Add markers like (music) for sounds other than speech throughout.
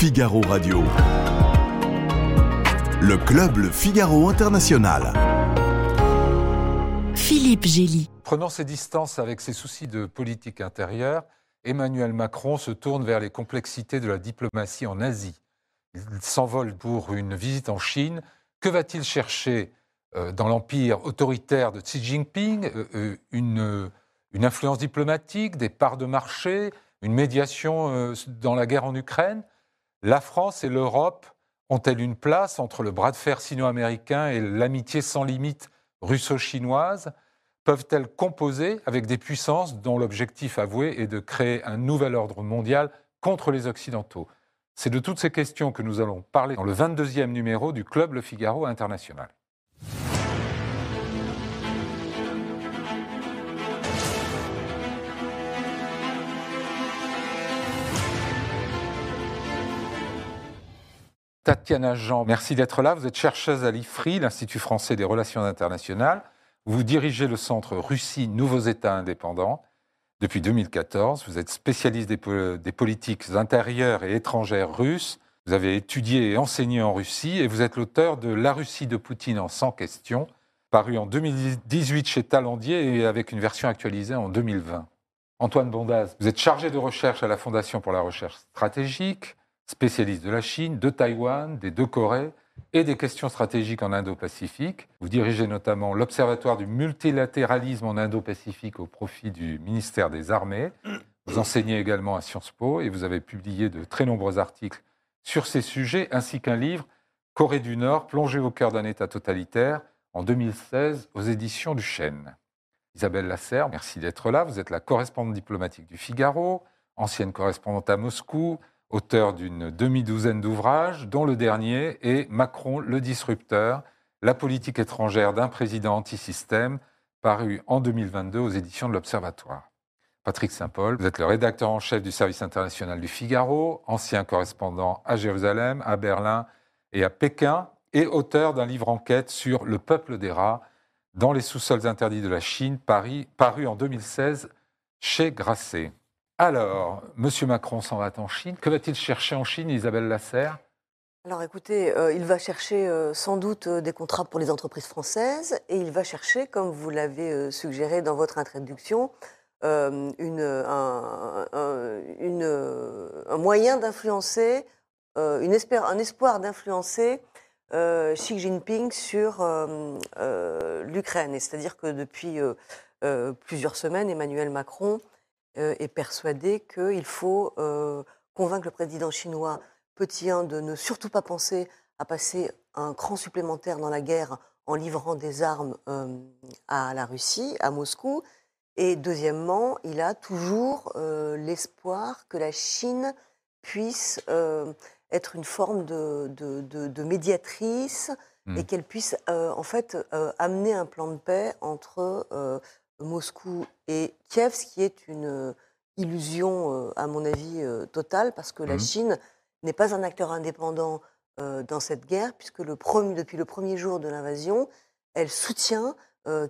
Figaro Radio. Le club Le Figaro International. Philippe Gély. Prenant ses distances avec ses soucis de politique intérieure, Emmanuel Macron se tourne vers les complexités de la diplomatie en Asie. Il s'envole pour une visite en Chine. Que va-t-il chercher euh, dans l'empire autoritaire de Xi Jinping euh, euh, une, une influence diplomatique, des parts de marché, une médiation dans la guerre en Ukraine? La France et l'Europe ont-elles une place entre le bras de fer sino-américain et l'amitié sans limite russo-chinoise? Peuvent-elles composer avec des puissances dont l'objectif avoué est de créer un nouvel ordre mondial contre les Occidentaux? C'est de toutes ces questions que nous allons parler dans le 22e numéro du Club Le Figaro International. Tatiana Jean, merci d'être là. Vous êtes chercheuse à l'IFRI, l'Institut français des relations internationales. Vous dirigez le centre Russie Nouveaux États indépendants depuis 2014. Vous êtes spécialiste des, des, politiques intérieures et étrangères russes. Vous avez étudié et enseigné en Russie et vous êtes l'auteur de La Russie de Poutine en 100 questions, paru en 2018 chez Talandier et avec une version actualisée en 2020. Antoine Bondaz, vous êtes chargé de recherche à la Fondation pour la recherche stratégique spécialiste de la Chine, de Taïwan, des deux Corées et des questions stratégiques en Indo-Pacifique. Vous dirigez notamment l'Observatoire du multilatéralisme en Indo-Pacifique au profit du ministère des Armées. Vous enseignez également à Sciences Po et vous avez publié de très nombreux articles sur ces sujets, ainsi qu'un livre, Corée du Nord, plongé au cœur d'un État totalitaire, en 2016 aux éditions du Chêne. Isabelle Lasserre, merci d'être là. Vous êtes la correspondante diplomatique du Figaro, ancienne correspondante à Moscou, auteur d'une demi-douzaine d'ouvrages, dont le dernier est Macron le disrupteur, la politique étrangère d'un président anti-système, paru en 2022 aux éditions de l'Observatoire. Patrick Saint-Paul, vous êtes le rédacteur en chef du service international du Figaro, ancien correspondant à Jérusalem, à Berlin et à Pékin, et auteur d'un livre enquête sur le peuple des rats dans les sous-sols interdits de la Chine, paru en 2016 chez Grasset. Alors, M. Macron s'en va en Chine. Que va-t-il chercher en Chine, Isabelle Lasserre? Alors écoutez, euh, il va chercher euh, sans doute euh, des contrats pour les entreprises françaises et il va chercher, comme vous l'avez suggéré dans votre introduction, un, moyen d'influencer, un espoir d'influencer Xi Jinping sur l'Ukraine. C'est-à-dire que depuis plusieurs semaines, Emmanuel Macron est persuadé qu'il faut euh, convaincre le président chinois petit 1 de ne surtout pas penser à passer un cran supplémentaire dans la guerre en livrant des armes euh, à la Russie, à Moscou. Et deuxièmement, il a toujours l'espoir que la Chine puisse être une forme de, de, médiatrice mmh. et qu'elle puisse en fait amener un plan de paix entre Moscou et Kiev, ce qui est une euh, illusion, euh, à mon avis, euh, totale, parce que la mmh. Chine n'est pas un acteur indépendant dans cette guerre, puisque le premier, depuis le premier jour de l'invasion, elle soutient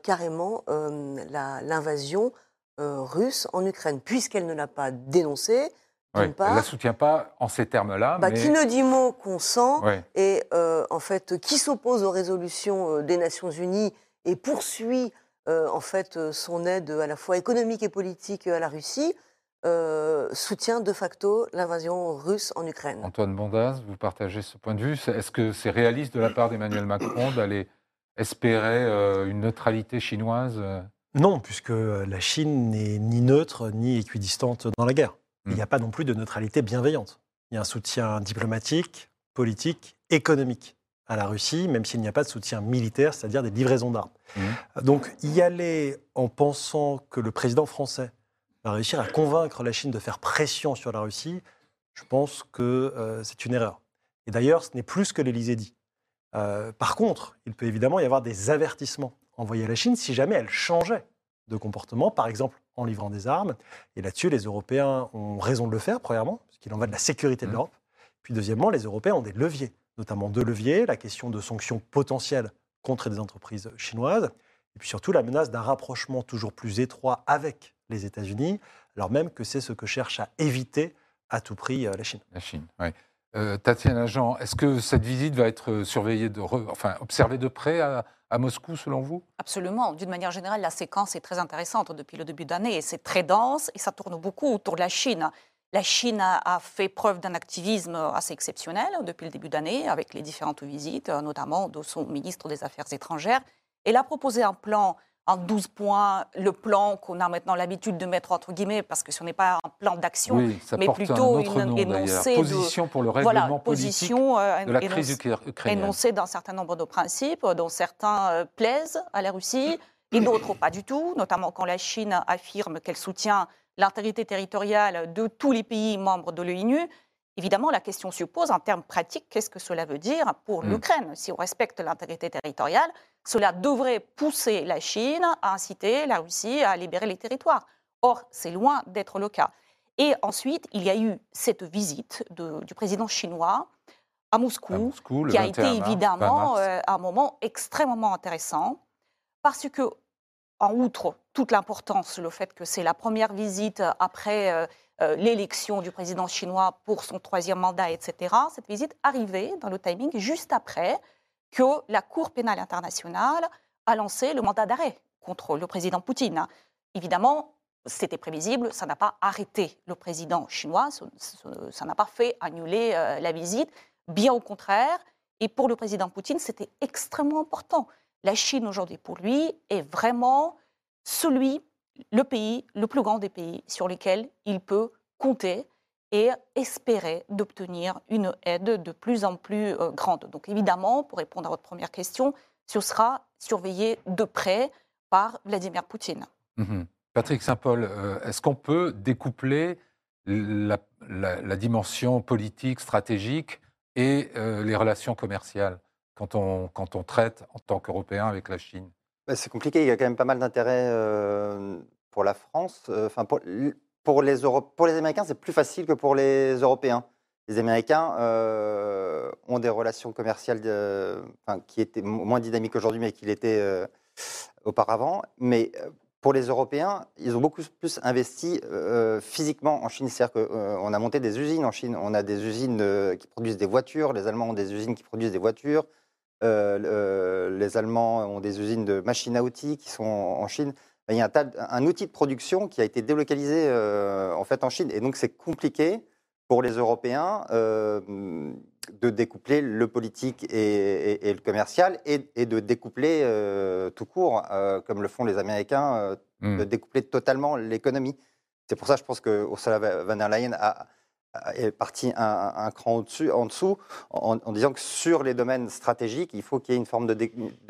carrément l'invasion russe en Ukraine, puisqu'elle ne l'a pas dénoncée. elle ne la soutient pas en ces termes-là. Bah, qui ne dit mot consent, et en fait, qui s'oppose aux résolutions des Nations Unies et poursuit en fait, euh, son aide à la fois économique et politique à la Russie, euh, soutient de facto l'invasion russe en Ukraine. Antoine Bondaz, vous partagez ce point de vue Est-ce que c'est réaliste de la part d'Emmanuel Macron d'aller espérer une neutralité chinoise Non, puisque la Chine n'est ni neutre ni équidistante dans la guerre. Il n'y a hmm. pas non plus de neutralité bienveillante. Il y a un soutien diplomatique, politique, économique à la Russie, même s'il n'y a pas de soutien militaire, c'est-à-dire des livraisons d'armes. Mmh. Donc y aller en pensant que le président français va réussir à convaincre la Chine de faire pression sur la Russie, je pense que euh, c'est une erreur. Et d'ailleurs, ce n'est plus ce que l'Élysée dit. Euh, par contre, il peut évidemment y avoir des avertissements envoyés à la Chine si jamais elle changeait de comportement, par exemple en livrant des armes. Et là-dessus, les Européens ont raison de le faire, premièrement, parce qu'il en va de la sécurité de mmh. l'Europe. Puis deuxièmement, les Européens ont des leviers notamment deux leviers, la question de sanctions potentielles contre des entreprises chinoises, et puis surtout la menace d'un rapprochement toujours plus étroit avec les États-Unis, alors même que c'est ce que cherche à éviter à tout prix euh, la Chine. La Chine, oui. Euh, Tatiana Jean, est-ce que cette visite va être surveillée, de enfin observée de près à, Moscou, selon vous? Absolument. D'une manière générale, la séquence est très intéressante depuis le début d'année. C'est très dense et ça tourne beaucoup autour de la Chine. La Chine a, fait preuve d'un activisme assez exceptionnel depuis le début d'année, avec les différentes visites, notamment de son ministre des Affaires étrangères. Elle a proposé un plan en 12 points le plan qu'on a maintenant l'habitude de mettre entre guillemets, parce que ce n'est pas un plan d'action, mais plutôt une position pour le règlement position, euh, de la crise ukrainienne. Énoncé d'un certain nombre de principes, dont certains euh, plaisent à la Russie et d'autres pas du tout, notamment quand la Chine affirme qu'elle soutient l'intégrité territoriale de tous les pays membres de l'ONU. Évidemment, la question se pose en termes pratiques, qu'est-ce que cela veut dire pour hmm. l'Ukraine? Si on respecte l'intégrité territoriale, cela devrait pousser la Chine à inciter la Russie à libérer les territoires. Or, c'est loin d'être le cas. Et ensuite, il y a eu cette visite du président chinois à Moscou, qui a été évidemment euh, un moment extrêmement intéressant, parce que, en outre toute l'importance, le fait que c'est la première visite après euh, euh, l'élection du président chinois pour son troisième mandat, etc., cette visite arrivait dans le timing juste après que la Cour pénale internationale a lancé le mandat d'arrêt contre le président Poutine. Évidemment, c'était prévisible, ça n'a pas arrêté le président chinois, ça n'a pas fait annuler euh, la visite, bien au contraire. Et pour le président Poutine, c'était extrêmement important. La Chine aujourd'hui, pour lui, est vraiment celui, le pays, le plus grand des pays sur lesquels il peut compter et espérer d'obtenir une aide de plus en plus euh, grande. Donc évidemment, pour répondre à votre première question, ce sera surveillé de près par Vladimir Poutine. Mhm. Patrick Saint-Paul, euh, est-ce qu'on peut découpler la, dimension politique, stratégique et euh, les relations commerciales quand on, quand on traite en tant qu'Européen avec la Chine? C'est compliqué, il y a quand même pas mal d'intérêt pour la France. Enfin, pour, les, Américains, c'est plus facile que pour les Européens. Les Américains euh, ont des relations commerciales qui étaient moins dynamiques aujourd'hui, mais qui l'étaient euh, auparavant. Mais euh, pour les Européens, ils ont beaucoup plus investi physiquement en Chine. C'est-à-dire qu'on a monté des usines en Chine. On a des usines qui produisent des voitures. Les Allemands ont des usines qui produisent des voitures. Les Allemands ont des usines de machines à outils qui sont en Chine. Il y a un, outil de production qui a été délocalisé euh, en fait en Chine. Et donc c'est compliqué pour les Européens euh, de découpler le politique et, le commercial et, de découpler euh, tout court, comme le font les Américains, de hmm. découpler totalement l'économie. C'est pour ça, je pense que Ursula von der Leyen a, est parti un, cran au-dessus, en dessous, en, disant que sur les domaines stratégiques, il faut qu'il y ait une forme de,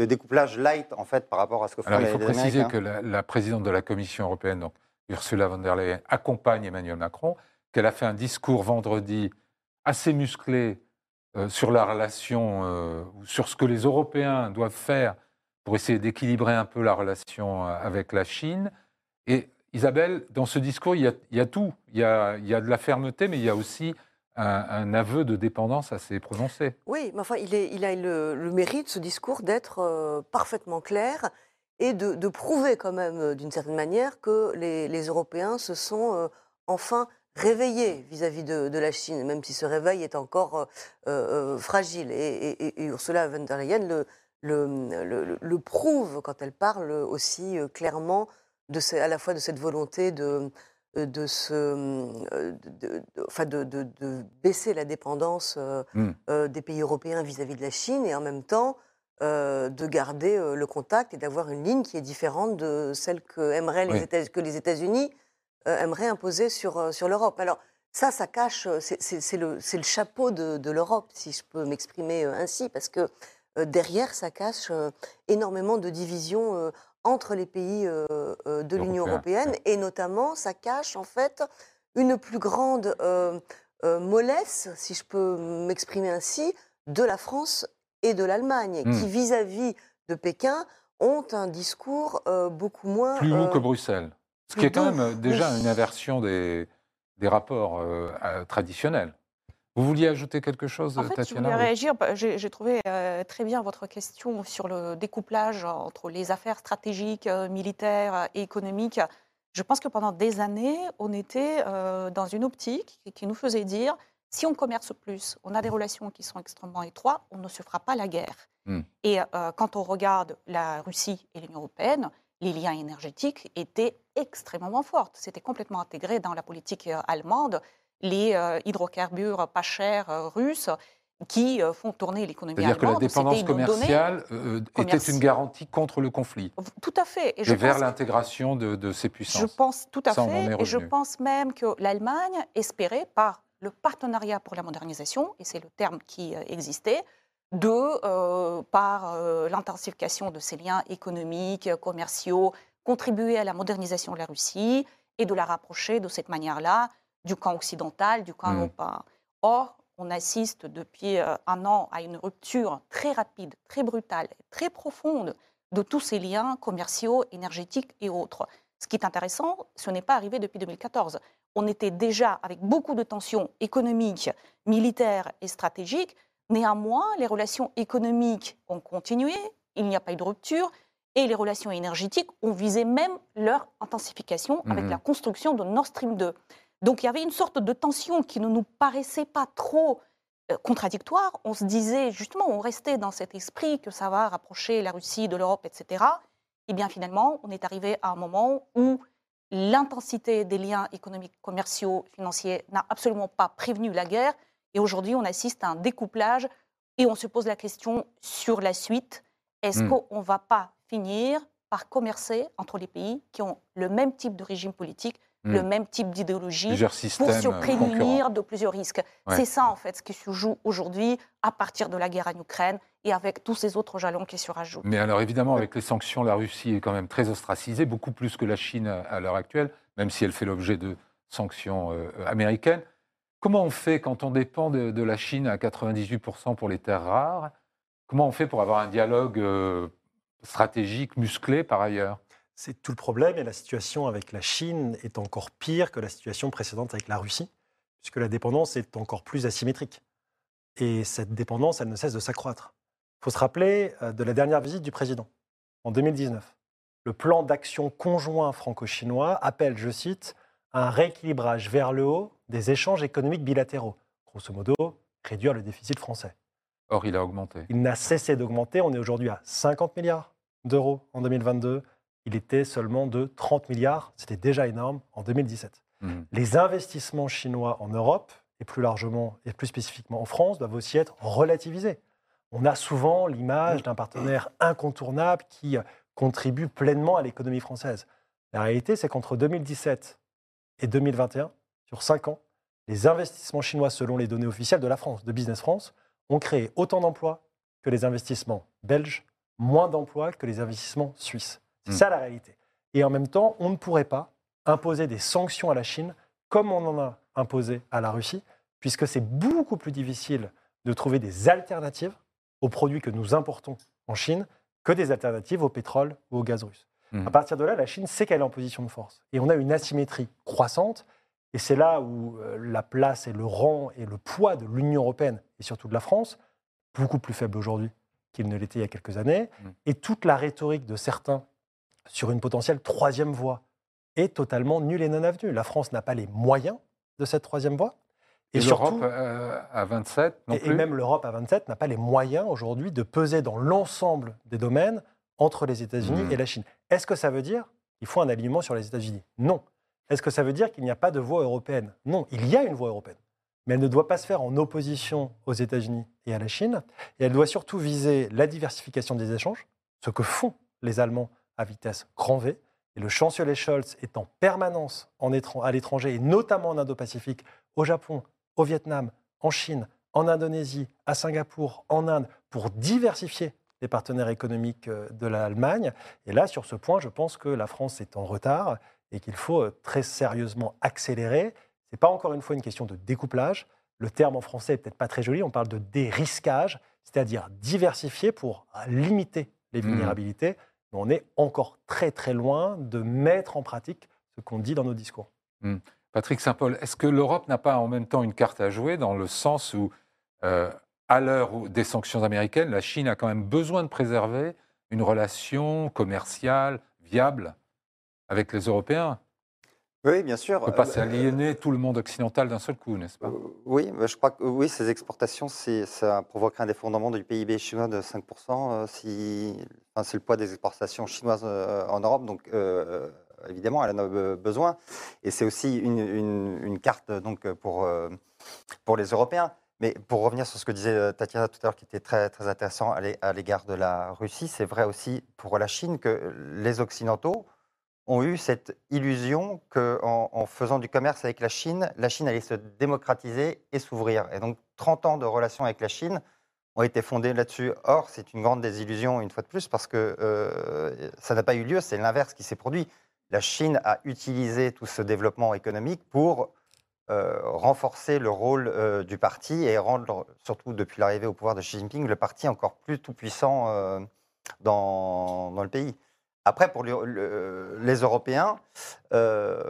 découplage light en fait par rapport à ce que font Alors, les, Il faut préciser que la, présidente de la Commission européenne, donc Ursula von der Leyen, accompagne Emmanuel Macron, qu'elle a fait un discours vendredi assez musclé euh, sur la relation, euh, sur ce que les Européens doivent faire pour essayer d'équilibrer un peu la relation euh, avec la Chine. Et Isabelle, dans ce discours, il y a, tout. Il y a, de la fermeté, mais il y a aussi un, aveu de dépendance assez prononcé. Oui, mais enfin, il, a le, mérite, ce discours, d'être euh, parfaitement clair et de, prouver quand même, euh, d'une certaine manière, que les, Européens se sont euh, enfin réveillés vis-à-vis de, la Chine, même si ce réveil est encore fragile. Et, Ursula von der Leyen le, prouve quand elle parle aussi clairement de à la fois de cette volonté de, euh, de, se, euh, de, de, de, baisser la dépendance euh, mmh. des pays européens vis-à-vis de la Chine et en même temps de garder le contact et d'avoir une ligne qui est différente de celle que, aimeraient les États, que les États-Unis aimeraient imposer sur, sur l'Europe. Alors ça, ça cache, c'est le, le, chapeau de, l'Europe, si je peux m'exprimer ainsi, parce que derrière, ça cache énormément de divisions entre les pays euh, euh, de l'Union européenne et notamment ça cache en fait une plus grande euh, mollesse, si je peux m'exprimer ainsi, de la France et de l'Allemagne, qui hmm. vis-à-vis de Pékin ont un discours beaucoup moins... Plus haut que Bruxelles. Ce qui est quand même déjà une inversion des, des rapports traditionnels. Vous vouliez ajouter quelque chose, en fait, Tatiana Je voulais réagir. Bah, j'ai trouvé euh, très bien votre question sur le découplage entre les affaires stratégiques, euh, militaires et économiques. Je pense que pendant des années, on était euh, dans une optique qui nous faisait dire si on commerce plus, on a des relations qui sont extrêmement étroites, on ne se fera pas la guerre. Hmm. Et euh, quand on regarde la Russie et l'Union européenne, les liens énergétiques étaient extrêmement forts. C'était complètement intégré dans la politique euh, allemande. Les euh, hydrocarbures pas chers euh, russes qui euh, font tourner l'économie C'est-à-dire allemande. que la dépendance commerciale euh, était une garantie contre le conflit Tout à fait. et, je vers pense- l'intégration de, de ces Je puissances. pense tout à Ça, fait. Et je pense même que l'Allemagne espérait, par le partenariat pour la modernisation, et c'est le terme qui existait, de, euh, par euh, l'intensification de ses liens économiques, commerciaux, contribuer à la modernisation de la Russie et de la rapprocher de cette manière-là du camp occidental, du camp Mm. européen. Or, on assiste depuis euh, un an à une rupture très rapide, très brutale, très profonde de tous ces liens commerciaux, énergétiques et autres. Ce qui est intéressant, ce n'est pas arrivé depuis 2014. On était déjà avec beaucoup de tensions économiques, militaires et stratégiques. Néanmoins, les relations économiques ont continué, il n'y a pas eu de rupture, et les relations énergétiques ont visé même leur intensification avec Mhm. la construction de Nord Stream 2. Donc il y avait une sorte de tension qui ne nous paraissait pas trop euh, contradictoire. On se disait, justement, on restait dans cet esprit que ça va rapprocher la Russie de l'Europe, etc. Et bien finalement, on est arrivé à un moment où l'intensité des liens économiques, commerciaux, financiers n'a absolument pas prévenu la guerre. Et aujourd'hui, on assiste à un découplage et on se pose la question sur la suite. Est-ce Mm. qu'on ne va pas finir par commercer entre les pays qui ont le même type de régime politique, Mm. le même type d'idéologie, pour se euh, concurrents. prémunir de plusieurs risques. Ouais. C'est ça, en fait, ce qui se joue aujourd'hui à partir de la guerre en Ukraine et avec tous ces autres jalons qui se rajoutent. Mais alors évidemment, avec les sanctions, la Russie est quand même très ostracisée, beaucoup plus que la Chine à, à l'heure actuelle, même si elle fait l'objet de sanctions euh, américaines. Comment on fait quand on dépend de, de la Chine à 98% pour les terres rares? Comment on fait pour avoir un dialogue euh, stratégique, musclé par ailleurs? C'est tout le problème et la situation avec la Chine est encore pire que la situation précédente avec la Russie, puisque la dépendance est encore plus asymétrique. Et cette dépendance, elle ne cesse de s'accroître. Il faut se rappeler euh, de la dernière visite du président, en 2019. Le plan d'action conjoint franco-chinois appelle, je cite, un rééquilibrage vers le haut des échanges économiques bilatéraux. Grosso modo, réduire le déficit français. Or, il a augmenté. Il n'a cessé d'augmenter. On est aujourd'hui à 50 milliards d'euros en 2022. Il était seulement de 30 milliards. C'était déjà énorme en 2017. Mhm. Les investissements chinois en Europe, et plus largement et plus spécifiquement en France, doivent aussi être relativisés. On a souvent l'image d'un partenaire incontournable qui euh, contribue pleinement à l'économie française. La réalité, c'est qu'entre 2017 et 2021, sur 5 ans, les investissements chinois, selon les données officielles de la France, de Business France, ont créé autant d'emplois que les investissements belges, moins d'emplois que les investissements suisses. C'est Mm. ça la réalité. Et en même temps, on ne pourrait pas imposer des sanctions à la Chine comme on en a imposé à la Russie, puisque c'est beaucoup plus difficile de trouver des alternatives aux produits que nous importons en Chine que des alternatives au pétrole ou au gaz russe. Mhm. À partir de là, la Chine sait qu'elle est en position de force. Et on a une asymétrie croissante. Et c'est là où euh, la place et le rang et le poids de l'Union européenne, et surtout de la France, beaucoup plus faible aujourd'hui qu'il ne l'était il y a quelques années. Mhm. Et toute la rhétorique de certains sur une potentielle troisième voie est totalement nulle et non avenue. La France n'a pas les moyens de cette troisième voie. Et, Et, l'Europe euh, à 27 non et, et plus même l'Europe à 27 n'a pas les moyens aujourd'hui de peser dans l'ensemble des domaines entre les États-Unis Mhm. et la Chine. Est-ce que ça veut dire qu'il faut un alignement sur les États-Unis? Non. Est-ce que ça veut dire qu'il n'y a pas de voie européenne? Non, il y a une voie européenne. Mais elle ne doit pas se faire en opposition aux États-Unis et à la Chine. Et elle doit surtout viser la diversification des échanges, ce que font les Allemands à vitesse grand V. Et le chancelier Scholz est en permanence en étran- à l'étranger, et notamment en Indo-Pacifique, au Japon, au Vietnam, en Chine, en Indonésie, à Singapour, en Inde, pour diversifier les partenaires économiques euh, de l'Allemagne. Et là, sur ce point, je pense que la France est en retard et qu'il faut euh, très sérieusement accélérer. Ce n'est pas encore une fois une question de découplage. Le terme en français n'est peut-être pas très joli, on parle de dérisquage, c'est-à-dire diversifier pour limiter les Mhm. vulnérabilités. Mais on est encore très très loin de mettre en pratique ce qu'on dit dans nos discours. Patrick Saint-Paul, est-ce que l'Europe n'a pas en même temps une carte à jouer dans le sens où, euh, à l'heure des sanctions américaines, la Chine a quand même besoin de préserver une relation commerciale viable avec les Européens? Oui, bien sûr. On ne peut pas s'aliéner tout le monde occidental d'un seul coup, n'est-ce pas? Euh, Oui, je crois que oui, ces exportations, ça provoquerait un défondement du PIB chinois de 5%. euh, si, enfin, c'est le poids des exportations chinoises euh, en Europe, donc euh, évidemment, elle en a be- besoin. Et c'est aussi une, une- une carte donc, pour, euh, pour les Européens. Mais pour revenir sur ce que disait euh, Tatiana tout à l'heure, qui était très, très intéressant à l'égard de la Russie, c'est vrai aussi pour la Chine que les Occidentaux ont eu cette illusion qu'en en faisant du commerce avec la Chine, la Chine allait se démocratiser et s'ouvrir. Et donc 30 ans de relations avec la Chine ont été fondés là-dessus. Or, c'est une grande désillusion, une fois de plus, parce que euh, ça n'a pas eu lieu, c'est l'inverse qui s'est produit. La Chine a utilisé tout ce développement économique pour euh, renforcer le rôle euh, du parti et rendre, surtout depuis l'arrivée au pouvoir de Xi Jinping, le parti encore plus tout-puissant dans le pays. Après, pour le- le- les Européens, euh,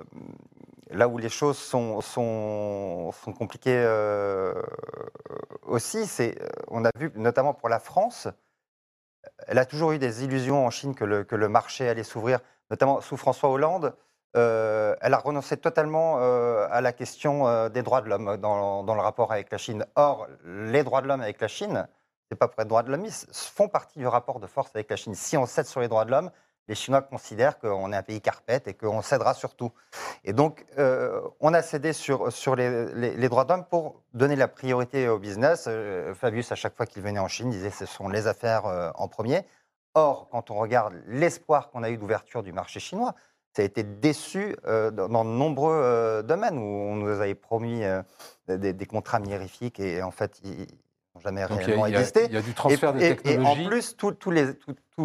là où les choses sont, sont, compliquées euh, aussi, c'est, euh, on a vu notamment pour la France, elle a toujours eu des illusions en Chine que le, que le marché allait s'ouvrir, notamment sous François Hollande. elle a renoncé totalement à la question des droits de l'homme dans, dans le rapport avec la Chine. Or, les droits de l'homme avec la Chine, c'est pas pour être droits de l'homme, ils font partie du rapport de force avec la Chine. Si on cède sur les droits de l'homme, les Chinois considèrent qu'on est un pays carpette et qu'on cédera sur tout. Et donc, euh, on a cédé sur, sur les, les- les droits d'homme pour donner la priorité au business. Euh, Fabius, à chaque fois qu'il venait en Chine, disait ce sont les affaires euh, en premier. Or, quand on regarde l'espoir qu'on a eu d'ouverture du marché chinois, ça a été déçu dans, dans de nombreux domaines où on nous avait promis des, des contrats mirifiques et en fait, ils n'ont jamais Donc réellement il a- existé. il y a du transfert de Et- technologie. Et en plus, tous- les,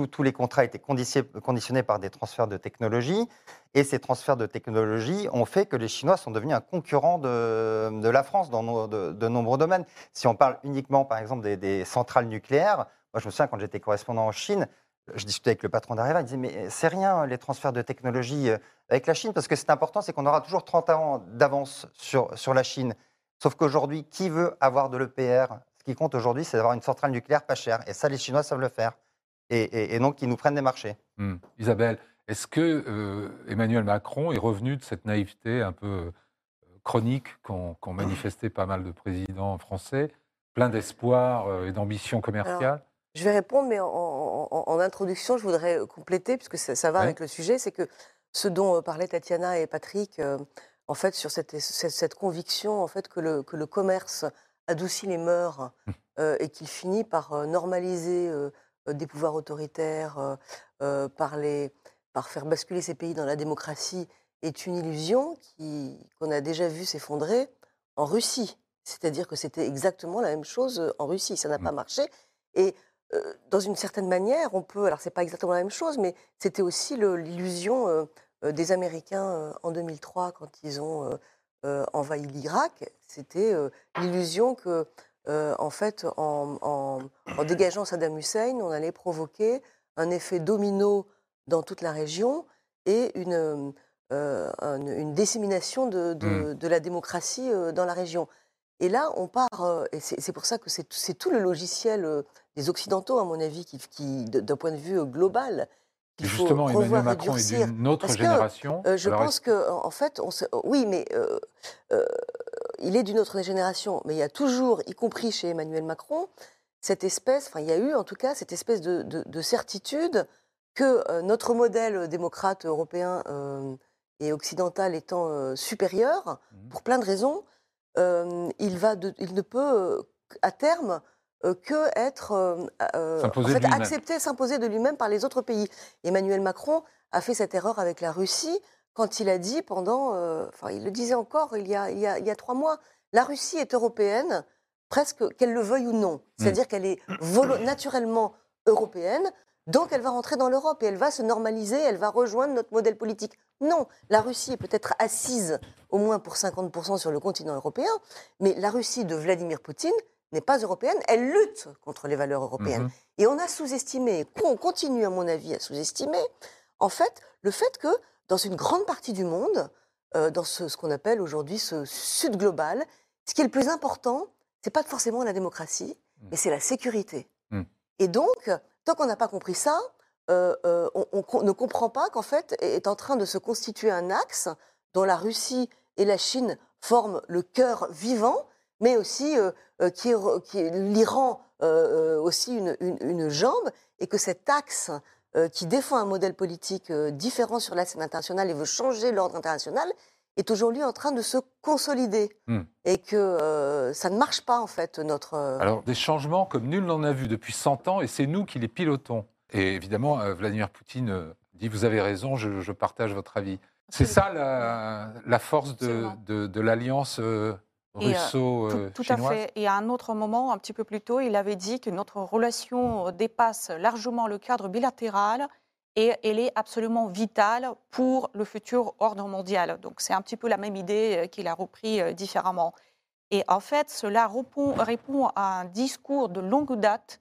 tous- les contrats étaient conditionnés par des transferts de technologie. Et ces transferts de technologie ont fait que les Chinois sont devenus un concurrent de, la France dans de, nombreux domaines. Si on parle uniquement, par exemple, des, centrales nucléaires, moi je me souviens quand j'étais correspondant en Chine, je discutais avec le patron d'Areva, il disait Mais c'est rien les transferts de technologie euh, avec la Chine, parce que c'est important, c'est qu'on aura toujours 30 ans d'avance sur la Chine. Sauf qu'aujourd'hui, qui veut avoir de l'EPR Ce qui compte aujourd'hui, c'est d'avoir une centrale nucléaire pas chère. Et ça, les Chinois savent le faire. Et, et- et donc, ils nous prennent des marchés. Hmm. Isabelle, est-ce que euh, Emmanuel Macron est revenu de cette naïveté un peu euh, chronique qu'ont manifesté pas mal de présidents français, plein d'espoir euh, et d'ambition commerciale? Je vais répondre, mais en, en- en- en introduction, je voudrais compléter, puisque ça, ça va Ouais. avec le sujet, c'est que ce dont parlaient Tatiana et Patrick, euh, en fait, sur cette, cette, cette conviction en fait, que, le, que le commerce adoucit les mœurs euh, et qu'il finit par euh, normaliser euh, des pouvoirs autoritaires, euh, euh, par, les, par faire basculer ces pays dans la démocratie, est une illusion qui- qu'on a déjà vu s'effondrer en Russie. C'est-à-dire que c'était exactement la même chose euh, en Russie. Ça n'a Mm. pas marché. Et euh, dans une certaine manière, on peut. Alors, c'est pas exactement la même chose, mais c'était aussi l'illusion euh, euh, des Américains euh, en 2003 quand ils ont euh, euh, envahi l'Irak. C'était euh, l'illusion que, euh, en fait, en, en- en dégageant Saddam Hussein, on allait provoquer un effet domino dans toute la région et une, euh, un- une dissémination de, de- de la démocratie euh, dans la région. Et là, on part, et c'est pour ça que c'est tout- le logiciel des Occidentaux, à mon avis, qui, qui d'un point de vue global, qu'il faut Justement, Emmanuel Macron est d'une autre Parce que, génération. Euh, je Alors, pense que, en en fait, on se- oui, mais euh, euh, il est d'une autre génération. Mais il y a toujours, y compris chez Emmanuel Macron, cette espèce, enfin, il y a eu en tout cas cette espèce de, de- de certitude que euh, notre modèle démocrate européen euh, et occidental étant euh, supérieur, Mhm. pour plein de raisons, il, va de- il ne peut, à terme, que être en fait, accepté, s'imposer de lui-même par les autres pays. Emmanuel Macron a fait cette erreur avec la Russie quand il a dit pendant, euh, enfin il le disait encore il y, a, il, y a, il y a trois mois, la Russie est européenne, presque qu'elle le veuille ou non. C'est-à-dire qu'elle est naturellement européenne, donc elle va rentrer dans l'Europe et elle va se normaliser, elle va rejoindre notre modèle politique. Non, la Russie est peut-être assise au moins pour 50% sur le continent européen, mais la Russie de Vladimir Poutine n'est pas européenne, elle lutte contre les valeurs européennes. Mhm. Et on a sous-estimé, on continue à mon avis à sous-estimer, en fait, le fait que dans une grande partie du monde, euh, dans ce, ce qu'on appelle aujourd'hui ce sud global, ce qui est le plus important, c'est pas forcément la démocratie, Mm. mais c'est la sécurité. Mm. Et donc, tant qu'on n'a pas compris ça, euh, euh, on, ne comprend pas qu'en fait est en train de se constituer un axe dont la Russie et la Chine forment le cœur vivant, mais aussi euh, qui, est- qui est l'Iran aussi une, une- une jambe, et que cet axe euh, qui défend un modèle politique euh, différent sur la scène internationale et veut changer l'ordre international est aujourd'hui en train de se consolider. Hmm. Et que euh, ça ne marche pas, en fait, notre... Alors, des changements comme nul n'en a vu depuis 100 ans, et c'est nous qui les pilotons. Et évidemment, euh, Vladimir Poutine euh, dit Vous avez raison, je, je partage votre avis. C'est ça la, la force de- de l'alliance euh, Et, euh, Tout, à fait. Et à un autre moment, un petit peu plus tôt, il avait dit que notre relation dépasse largement le cadre bilatéral et elle est absolument vitale pour le futur ordre mondial. Donc c'est un petit peu la même idée euh, qu'il a repris euh, différemment. Et en fait, cela répond, répond à un discours de longue date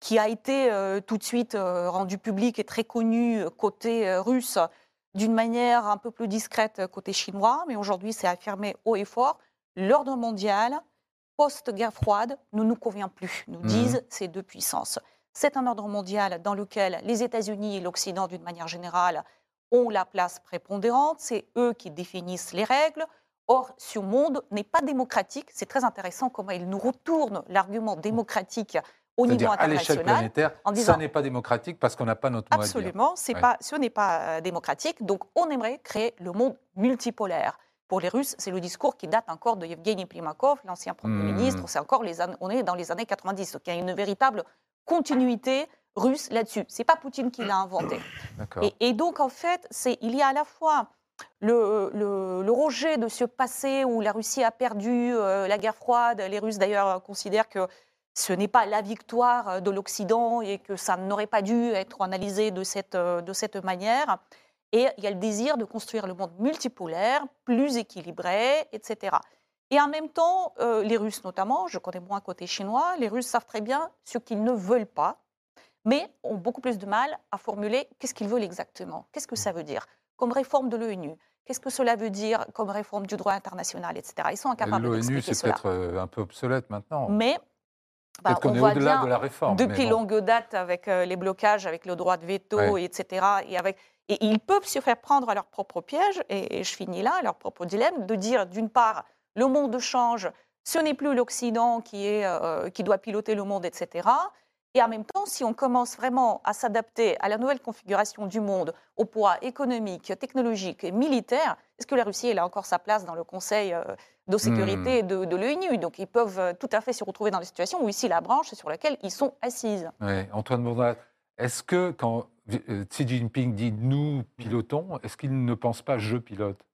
qui a été euh, tout de suite euh, rendu public et très connu euh, côté euh, russe d'une manière un peu plus discrète euh, côté chinois, mais aujourd'hui c'est affirmé haut et fort l'ordre mondial post-guerre froide ne nous convient plus, nous Mhm. disent ces deux puissances. C'est un ordre mondial dans lequel les États-Unis et l'Occident, d'une manière générale, ont la place prépondérante. C'est eux qui définissent les règles. Or, ce monde n'est pas démocratique. C'est très intéressant comment ils nous retournent l'argument démocratique au niveau C'est-à-dire, à l'échelle international. planétaire, en disant- ça n'est pas démocratique parce qu'on n'a pas notre mot à dire. Absolument, c'est Ouais. pas, ce n'est pas euh, démocratique. Donc, on aimerait créer le monde multipolaire. Pour les Russes, c'est le discours qui date encore de Yevgeny Primakov, l'ancien Premier Hmm. ministre. C'est encore les années, on est dans les années 90. Donc, il y a une véritable continuité russe là-dessus. C'est pas Poutine qui l'a inventé. (coughs) Et, et donc, en fait, c'est, il y a à la fois le, le- le rejet de ce passé où la Russie a perdu euh, la guerre froide. Les Russes, d'ailleurs, considèrent que ce n'est pas la victoire euh, de l'Occident et que ça n'aurait pas dû être analysé de cette, euh, de cette manière. Et il y a le désir de construire le monde multipolaire, plus équilibré, etc. Et en même temps, euh, les Russes notamment, je connais moins côté chinois, les Russes savent très bien ce qu'ils ne veulent pas, mais ont beaucoup plus de mal à formuler qu'est-ce qu'ils veulent exactement, qu'est-ce que ça veut dire, comme réforme de l'ONU, qu'est-ce que cela veut dire comme réforme du droit international, etc. Ils sont incapables L'ONU, d'expliquer c'est cela. peut-être euh, un peu obsolète maintenant. Mais bah, qu'on on est voit au-delà de la réforme. depuis longue date avec euh, les blocages, avec le droit de veto, Ouais. etc. Et, avec, et ils peuvent se faire prendre à leur propre piège, et, et je finis là, à leur propre dilemme, de dire d'une part, le monde change, ce n'est plus l'Occident qui, est, euh, qui doit piloter le monde, etc. Et en même temps, si on commence vraiment à s'adapter à la nouvelle configuration du monde, au poids économique, technologique et militaire, est-ce que la Russie elle a encore sa place dans le Conseil euh, de sécurité de, de l'ONU? Donc ils peuvent euh, tout à fait se retrouver dans des situations où ici la branche sur laquelle ils sont assises. Ouais, Antoine Bourdin, est-ce que quand euh, Xi Jinping dit nous pilotons, est-ce qu'il ne pense pas je pilote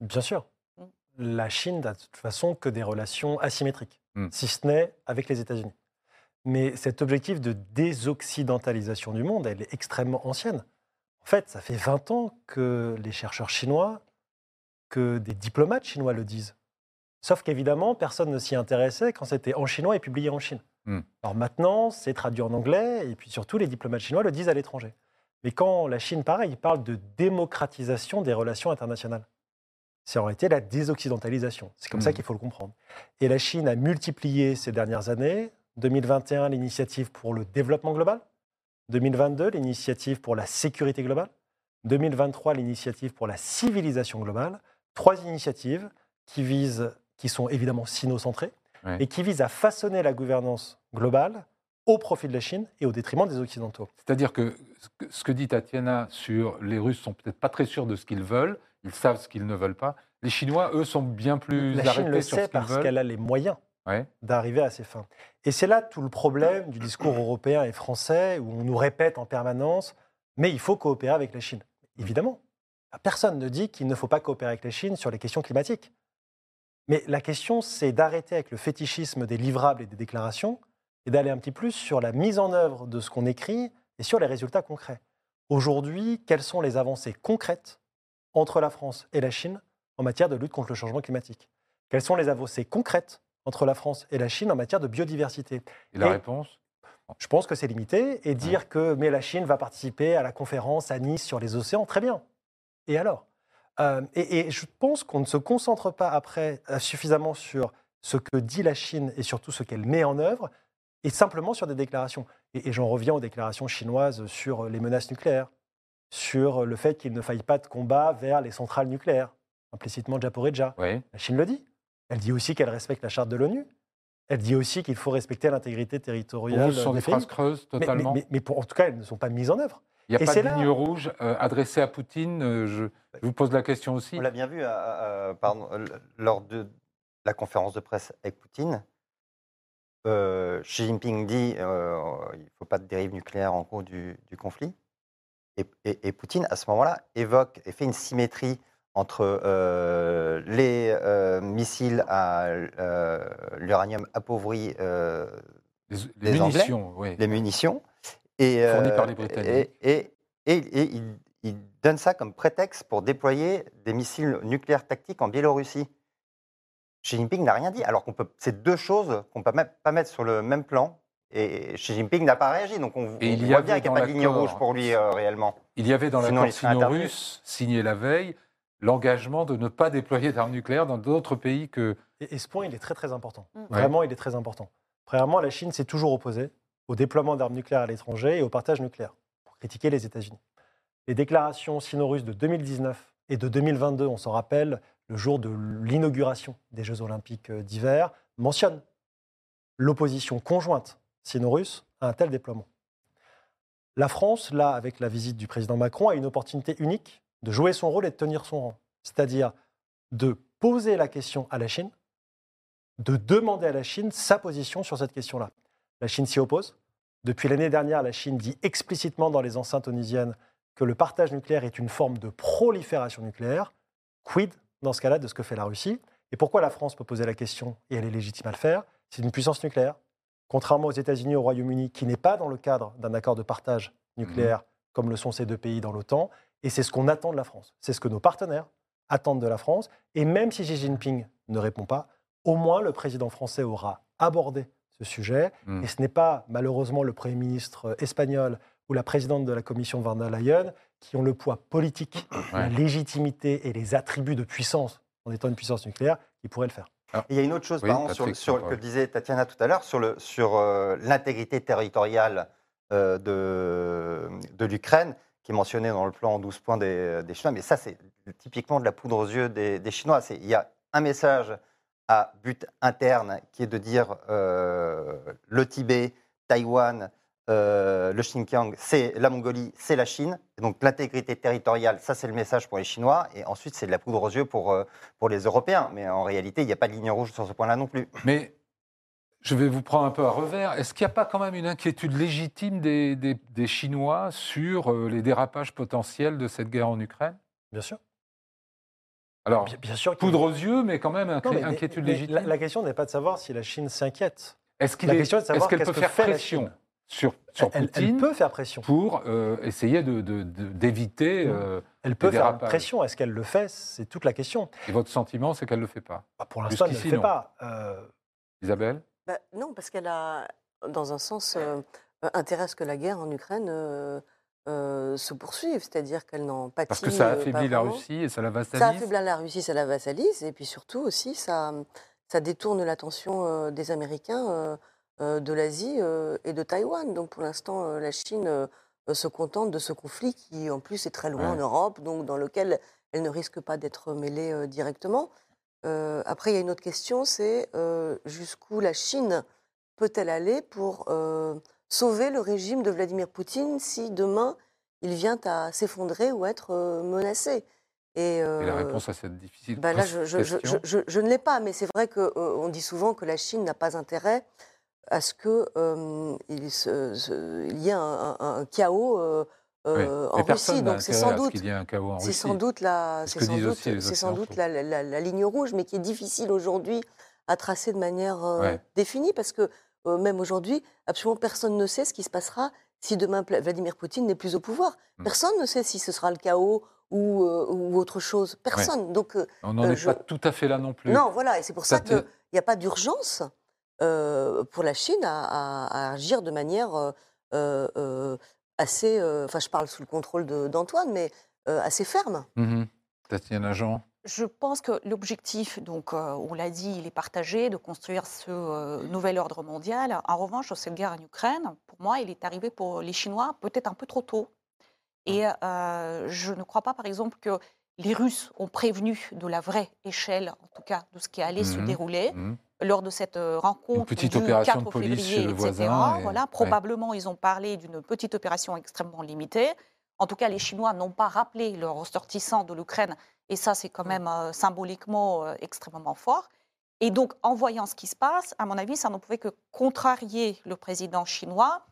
Bien sûr. Mm. La Chine n'a de toute façon que des relations asymétriques, Mm. si ce n'est avec les États-Unis. Mais cet objectif de désoccidentalisation du monde, elle est extrêmement ancienne. En fait, ça fait 20 ans que les chercheurs chinois, que des diplomates chinois le disent. Sauf qu'évidemment, personne ne s'y intéressait quand c'était en chinois et publié en Chine. Mm. Alors maintenant, c'est traduit en anglais, et puis surtout, les diplomates chinois le disent à l'étranger. Mais quand la Chine, pareil, parle de démocratisation des relations internationales c'est en réalité la désoccidentalisation. C'est comme ça Mhm. qu'il faut le comprendre. Et la Chine a multiplié ces dernières années. 2021, l'initiative pour le développement global. 2022, l'initiative pour la sécurité globale. 2023, l'initiative pour la civilisation globale. Trois initiatives qui visent, qui sont évidemment sino-centrées Ouais. et qui visent à façonner la gouvernance globale au profit de la Chine et au détriment des Occidentaux. C'est-à-dire que ce que- dit Tatiana sur les Russes sont peut-être pas très sûrs de ce qu'ils veulent, ils savent ce qu'ils ne veulent pas. Les Chinois, eux, sont bien plus La Chine arrêtés le sur sait ce qu'ils parce veulent. qu'elle a les moyens Ouais. d'arriver à ses fins. Et c'est là tout le problème du discours européen et français, où on nous répète en permanence, mais il faut coopérer avec la Chine. Évidemment, personne ne dit qu'il ne faut pas coopérer avec la Chine sur les questions climatiques. Mais la question, c'est d'arrêter avec le fétichisme des livrables et des déclarations, et d'aller un petit plus sur la mise en œuvre de ce qu'on écrit et sur les résultats concrets. Aujourd'hui, quelles sont les avancées concrètes entre la France et la Chine en matière de lutte contre le changement climatique? Quelles sont les avancées concrètes entre la France et la Chine en matière de biodiversité Et la réponse? Je pense que c'est limité. Et dire que mais la Chine va participer à la conférence à Nice sur les océans, très bien. Et alors? Euh, et, et je pense qu'on ne se concentre pas après euh, suffisamment sur ce que dit la Chine et surtout ce qu'elle met en œuvre, et simplement sur des déclarations. Et, et j'en reviens aux déclarations chinoises sur les menaces nucléaires. sur le fait qu'il ne faille pas de combat vers les centrales nucléaires, implicitement Japoreja. Oui. La Chine le dit. Elle dit aussi qu'elle respecte la charte de l'ONU. Elle dit aussi qu'il faut respecter l'intégrité Pour territoriale vous, ce sont des des phrases creuses totalement. Mais, mais- mais pour- en tout cas, elles ne sont pas mises en œuvre. Il n'y a et pas de là- ligne rouge euh, adressée à Poutine. euh, je, je vous pose la question aussi. On l'a bien vu euh, euh, pardon, euh, lors de la conférence de presse avec Poutine. Euh, Xi Jinping dit euh, il ne faut pas de dérive nucléaire en cours du, du conflit. Et, et- et Poutine, à ce moment-là, évoque et fait une symétrie entre euh, les euh, missiles à euh, l'uranium appauvri, Les, Anglais munitions, oui. les munitions, et, Fournies par les Britanniques. Et, et- et- et il, il donne ça comme prétexte pour déployer des missiles nucléaires tactiques en Biélorussie. Xi Jinping n'a rien dit, alors qu'on peut. C'est deux choses qu'on ne peut même pas mettre sur le même plan. Et Xi Jinping n'a pas réagi, donc on, Et voit bien qu'il n'y a pas de ligne rouge pour lui réellement. Il y avait dans Sinon, l'accord il serait interdit. sino-russe signé la veille l'engagement de ne pas déployer d'armes nucléaires dans d'autres pays que. Et, et ce point, il est très très important. Mm. Vraiment, il est très important. Premièrement, la Chine s'est toujours opposée au déploiement d'armes nucléaires à l'étranger et au partage nucléaire, pour critiquer les États-Unis. Les déclarations sino-russes de 2019 et de 2022, on s'en rappelle, le jour de l'inauguration des Jeux olympiques euh, d'hiver, mentionnent l'opposition conjointe sino-russe à un tel déploiement. La France, là, avec la visite du président Macron, a une opportunité unique de jouer son rôle et de tenir son rang. C'est-à-dire de poser la question à la Chine, de demander à la Chine sa position sur cette question-là. La Chine s'y oppose. Depuis l'année dernière, la Chine dit explicitement dans les enceintes onisiennes que le partage nucléaire est une forme de prolifération nucléaire. Quid, dans ce cas-là, de ce que fait la Russie? Et pourquoi la France peut poser la question, et elle est légitime à le faire? C'est une puissance nucléaire. Contrairement aux États-Unis et au Royaume-Uni, qui n'est pas dans le cadre d'un accord de partage nucléaire, comme le sont ces deux pays dans l'OTAN, et c'est ce qu'on attend de la France. C'est ce que nos partenaires attendent de la France. Et même si Xi Jinping ne répond pas, au moins le président français aura abordé ce sujet. Mm. Et ce n'est pas malheureusement le Premier ministre espagnol ou la présidente de la Commission Van der Leyen qui ont le poids politique, la légitimité et les attributs de puissance en étant une puissance nucléaire qui pourraient le faire. Et il y a une autre chose, Oui, par exemple, sur, sur- que disait Tatiana tout à l'heure, sur, euh, l'intégrité territoriale euh, de, de l'Ukraine, mentionnée dans le plan en 12 points des, Chinois. Mais ça, c'est typiquement de la poudre aux yeux des, des Chinois. Il y a un message à but interne qui est de dire euh, le Tibet, Taïwan, euh, le Xinjiang, c'est la Mongolie, c'est la Chine. Donc l'intégrité territoriale, ça c'est le message pour les Chinois. Et ensuite, c'est de la poudre aux yeux pour, euh, pour les Européens. Mais en réalité, il n'y a pas de ligne rouge sur ce point-là non plus. Mais je vais vous prendre un peu à revers. Est-ce qu'il n'y a pas quand même une inquiétude légitime des, des- des Chinois sur euh, les dérapages potentiels de cette guerre en Ukraine? Bien sûr. Alors, Bien, bien sûr. poudre aux yeux, mais quand même Non, inqui- mais- inquiétude mais légitime? La, la question n'est pas de savoir si la Chine s'inquiète. Est-ce est- est qu'elle peut faire pression sur, sur Elle, elle Poutine peut faire pression. pour euh, essayer de- de- de- d'éviter euh, Elle peut faire pression. Est-ce qu'elle le fait? C'est toute la question. Et votre sentiment, c'est qu'elle ne le fait pas? Bah, pour l'instant, elle ne le fait non. pas. Euh, Isabelle? Bah, non, parce qu'elle a, dans un sens, euh, intérêt à ce que la guerre en Ukraine euh, euh, se poursuive, c'est-à-dire qu'elle n'en pâtit Parce que ça euh, affaiblit la. Russie et ça la Ça vassalise affaiblit la Russie, ça la vassalise, et puis surtout aussi, ça, ça détourne l'attention des Américains de l'Asie et de Taïwan. Donc pour l'instant, la Chine se contente de ce conflit qui, en plus, est très loin Ouais. en Europe, donc dans lequel elle ne risque pas d'être mêlée directement. Euh, après, il y a une autre question, c'est euh, jusqu'où la Chine peut-elle aller pour euh, sauver le régime de Vladimir Poutine si demain il vient à s'effondrer ou être menacé? Et, Et la réponse à cette difficile bah là, je, je- je- question je- je ne l'ai pas, mais c'est vrai qu'on dit souvent que la Chine n'a pas intérêt à ce qu'il il y ait un, un- un chaos euh, Oui. en Russie. Donc c'est sans doute, c'est sans doute la, C'est sans doute, c'est sans doute la, la- la ligne rouge, mais qui est difficile aujourd'hui à tracer de manière euh, Ouais. définie, parce que euh, même aujourd'hui, absolument personne ne sait ce qui se passera si demain Vladimir Poutine n'est plus au pouvoir. Hmm. Personne ne sait si ce sera le chaos ou, euh, ou autre chose. Personne. Donc euh, On n'en est je- pas tout à fait là non plus. non, voilà, et c'est pour ça Ça qu'il n'y a pas d'urgence euh, pour la Chine à, à- à agir de manière assez, euh, enfin je parle sous le contrôle de- d'Antoine, mais euh, assez ferme. Mhm. Tatiana Jean Je pense que l'objectif, donc, euh, on l'a dit, il est partagé de construire ce euh, nouvel ordre mondial. En revanche, cette guerre en Ukraine, pour moi, il est arrivé pour les Chinois peut-être un peu trop tôt. Et euh, je ne crois pas, par exemple, que les Russes ont prévenu de la vraie échelle, en tout cas, de ce qui allait se Mhm. dérouler Mhm. lors de cette euh, rencontre petite du opération 4 de police février, chez le etc. voisin et- Voilà, ouais. probablement, ils ont parlé d'une petite opération extrêmement limitée. En tout cas, les Chinois n'ont pas rappelé leurs ressortissants de l'Ukraine, et ça, c'est quand même euh, symboliquement euh, extrêmement fort. Et donc, en voyant ce qui se passe, à mon avis, ça ne pouvait que contrarier le président chinois,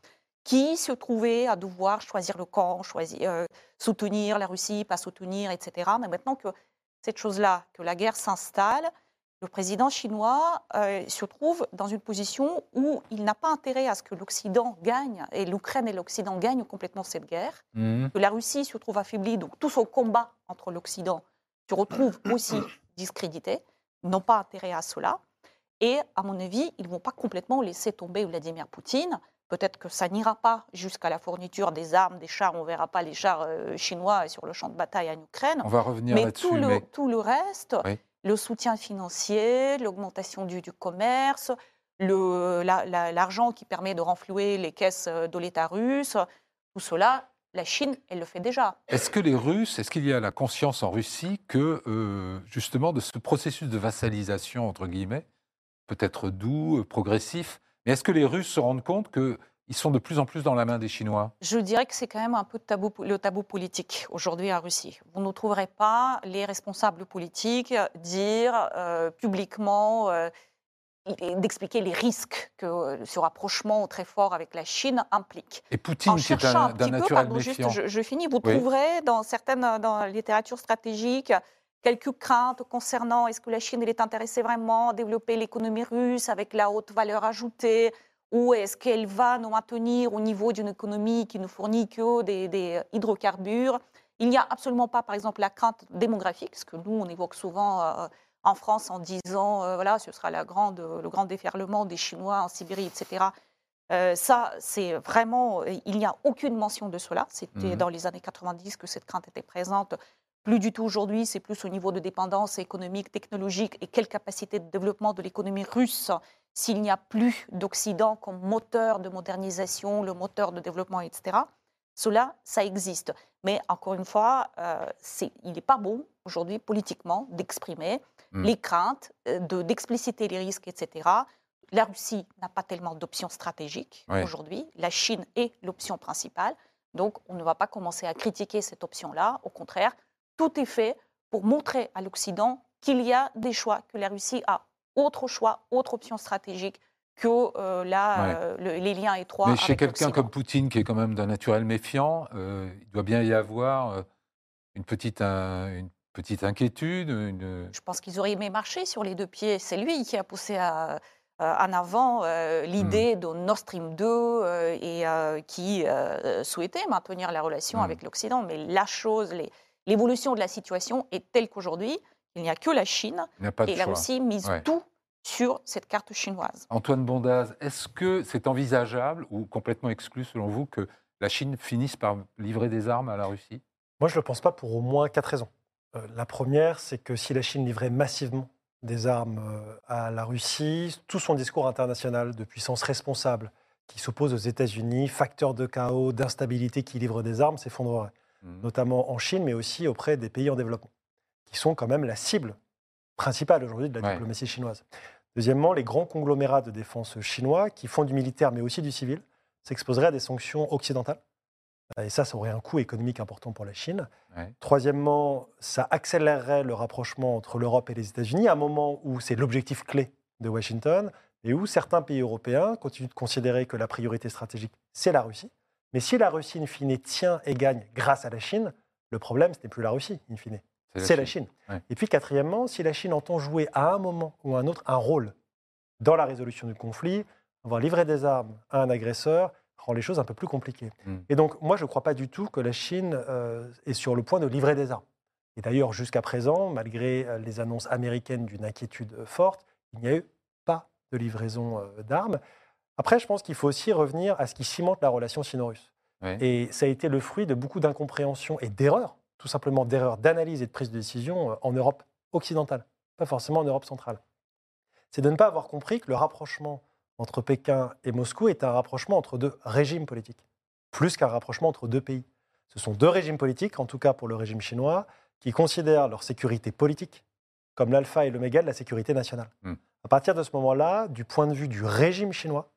qui se trouvait à devoir choisir le camp, choisir, euh, soutenir la Russie, pas soutenir, etc. Mais maintenant que cette chose-là, que la guerre s'installe, le président chinois euh, se trouve dans une position où il n'a pas intérêt à ce que l'Occident gagne, et l'Ukraine et l'Occident gagnent complètement cette guerre, Mhm. que la Russie se trouve affaiblie, donc tout son combat entre l'Occident se retrouve (clears throat) aussi discrédité, n'ont pas intérêt à cela. Et à mon avis, ils ne vont pas complètement laisser tomber Vladimir Poutine. Peut-être que ça n'ira pas jusqu'à la fourniture des armes, des chars. On ne verra pas les chars euh, chinois sur le champ de bataille en Ukraine. On va revenir Mais là-dessus. tout le, mais- tout le reste, Oui. le soutien financier, l'augmentation du, du commerce, le- la- la- l'argent qui permet de renflouer les caisses euh, de l'État russe, tout cela, la Chine, elle le fait déjà. Est-ce que les Russes, est-ce qu'il y a la conscience en Russie que euh, justement de ce processus de vassalisation entre guillemets, peut-être doux, progressif, mais est-ce que les Russes se rendent compte que ils sont de plus en plus dans la main des Chinois? Je dirais que c'est quand même un peu tabou, le tabou politique aujourd'hui en Russie. Vous ne trouverez pas les responsables politiques dire euh, publiquement, euh, d'expliquer les risques que euh, ce rapprochement très fort avec la Chine implique. Et Poutine, en qui est cherchant un- un d'un naturel pardon, juste, je, je finis, vous Oui. trouverez dans certaines dans la littérature stratégique quelques craintes concernant est-ce que la Chine elle est intéressée vraiment à développer l'économie russe avec la haute valeur ajoutée ou est-ce qu'elle va nous maintenir au niveau d'une économie qui ne fournit que des, des hydrocarbures? Il n'y a absolument pas, par exemple, la crainte démographique, ce que nous, on évoque souvent euh, en France en disant, euh, voilà, ce sera la grande, le grand déferlement des Chinois en Sibérie, etc. Euh, ça, c'est vraiment, il n'y a aucune mention de cela. C'était Mhm. dans les années 90 que cette crainte était présente. Plus du tout aujourd'hui, c'est plus au niveau de dépendance économique, technologique et quelle capacité de développement de l'économie russe s'il n'y a plus d'Occident comme moteur de modernisation, le moteur de développement, etc. Cela, ça existe. Mais encore une fois, euh, il n'est pas bon aujourd'hui politiquement d'exprimer Mm. les craintes, euh, de- d'expliciter les risques, etc. La Russie n'a pas tellement d'options stratégiques aujourd'hui. La Chine est l'option principale. Donc, on ne va pas commencer à critiquer cette option-là. Au contraire, tout est fait pour montrer à l'Occident qu'il y a des choix, que la Russie a autre choix, autre option stratégique que euh, là, Ouais. euh, le- les liens étroits. Mais chez quelqu'un comme Poutine, qui est quand même d'un naturel méfiant, euh, il doit bien y avoir une, petite, un- une petite inquiétude. Une... Je pense qu'ils auraient aimé marcher sur les deux pieds. C'est lui qui a poussé à- en avant euh, l'idée de Nord Stream 2 euh, et qui souhaitait maintenir la relation Hmm. avec l'Occident. Mais la chose, les- l'évolution de la situation est telle qu'aujourd'hui, il n'y a que la Chine et la. Russie mise Ouais. tout sur cette carte chinoise. Antoine Bondaz, est-ce que c'est envisageable ou complètement exclu selon vous que la Chine finisse par livrer des armes à la Russie? Moi, je ne le pense pas pour au moins quatre raisons. Euh, la première, c'est que si la Chine livrait massivement des armes euh, à la Russie, tout son discours international de puissance responsable qui s'oppose aux États-Unis, facteur de chaos, d'instabilité qui livre des armes, s'effondrerait. Mhm. Notamment en Chine, mais aussi auprès des pays en développement, qui sont quand même la cible principale aujourd'hui de la Ouais. diplomatie chinoise. Deuxièmement, les grands conglomérats de défense chinois, qui font du militaire, mais aussi du civil, s'exposeraient à des sanctions occidentales. Euh, Et ça, ça aurait un coût économique important pour la Chine. Ouais. Troisièmement, ça accélérerait le rapprochement entre l'Europe et les États-Unis à un moment où c'est l'objectif clé de Washington et où certains pays européens continuent de considérer que la priorité stratégique, c'est la Russie. Mais si la Russie, in fine, tient et gagne grâce à la Chine, le problème, ce n'est plus la Russie, in fine. C'est la Chine. Ouais. Et puis, quatrièmement, si la Chine entend jouer à un moment ou à un autre un rôle dans la résolution du conflit, avoir livré des armes à un agresseur rend les choses un peu plus compliquées. Mm. Et donc, moi, je ne crois pas du tout que la Chine euh, est sur le point de livrer des armes. Et d'ailleurs, jusqu'à présent, malgré euh, les annonces américaines d'une inquiétude euh, forte, il n'y a eu pas de livraison d'armes. Après, je pense qu'il faut aussi revenir à ce qui cimente la relation sino-russe. Et ça a été le fruit de beaucoup d'incompréhension et d'erreurs, tout simplement d'erreurs d'analyse et de prise de décision euh, en Europe occidentale, pas forcément en Europe centrale. C'est de ne pas avoir compris que le rapprochement entre Pékin et Moscou est un rapprochement entre deux régimes politiques, plus qu'un rapprochement entre deux pays. Ce sont deux régimes politiques, en tout cas pour le régime chinois, qui considèrent leur sécurité politique comme l'alpha et l'oméga de la sécurité nationale. Hmm. À partir de ce moment-là, du point de vue du régime chinois,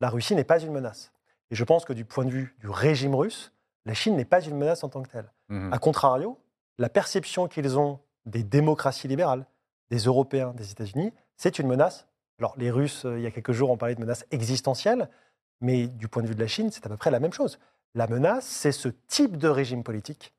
la Russie n'est pas une menace. Et je pense que du point de vue du régime russe, la Chine n'est pas une menace en tant que telle. A contrario, la perception qu'ils ont des démocraties libérales, des Européens, des États-Unis, c'est une menace. Alors, les Russes, euh, il y a quelques jours, ont parlé de menace existentielle, mais du point de vue de la Chine, c'est à peu près la même chose. La menace, c'est ce type de régime politique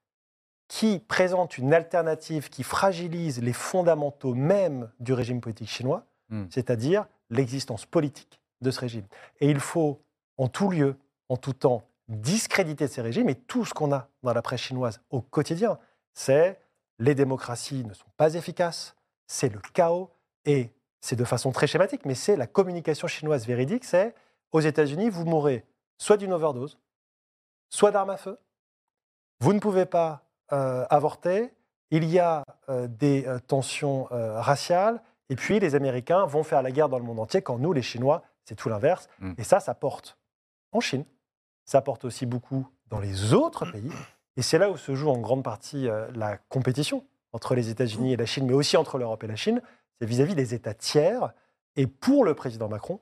qui présente une alternative qui fragilise les fondamentaux même du régime politique chinois, Hmm. c'est-à-dire l'existence politique de ce régime. Et il faut, en tout lieu, en tout temps, discréditer ces régimes. Et tout ce qu'on a dans la presse chinoise au quotidien, c'est les démocraties ne sont pas efficaces, c'est le chaos, et c'est de façon très schématique, mais c'est la communication chinoise véridique, c'est aux États-Unis, vous mourrez soit d'une overdose, soit d'armes à feu, vous ne pouvez pas euh, avorter, il y a euh, des euh, tensions raciales, et puis les Américains vont faire la guerre dans le monde entier, quand nous, les Chinois, c'est tout l'inverse. Mm. Et ça, ça porte en Chine, ça porte aussi beaucoup dans les autres pays, et c'est là où se joue en grande partie euh, la compétition entre les États-Unis et la Chine, mais aussi entre l'Europe et la Chine, c'est vis-à-vis des États tiers. Et pour le président Macron,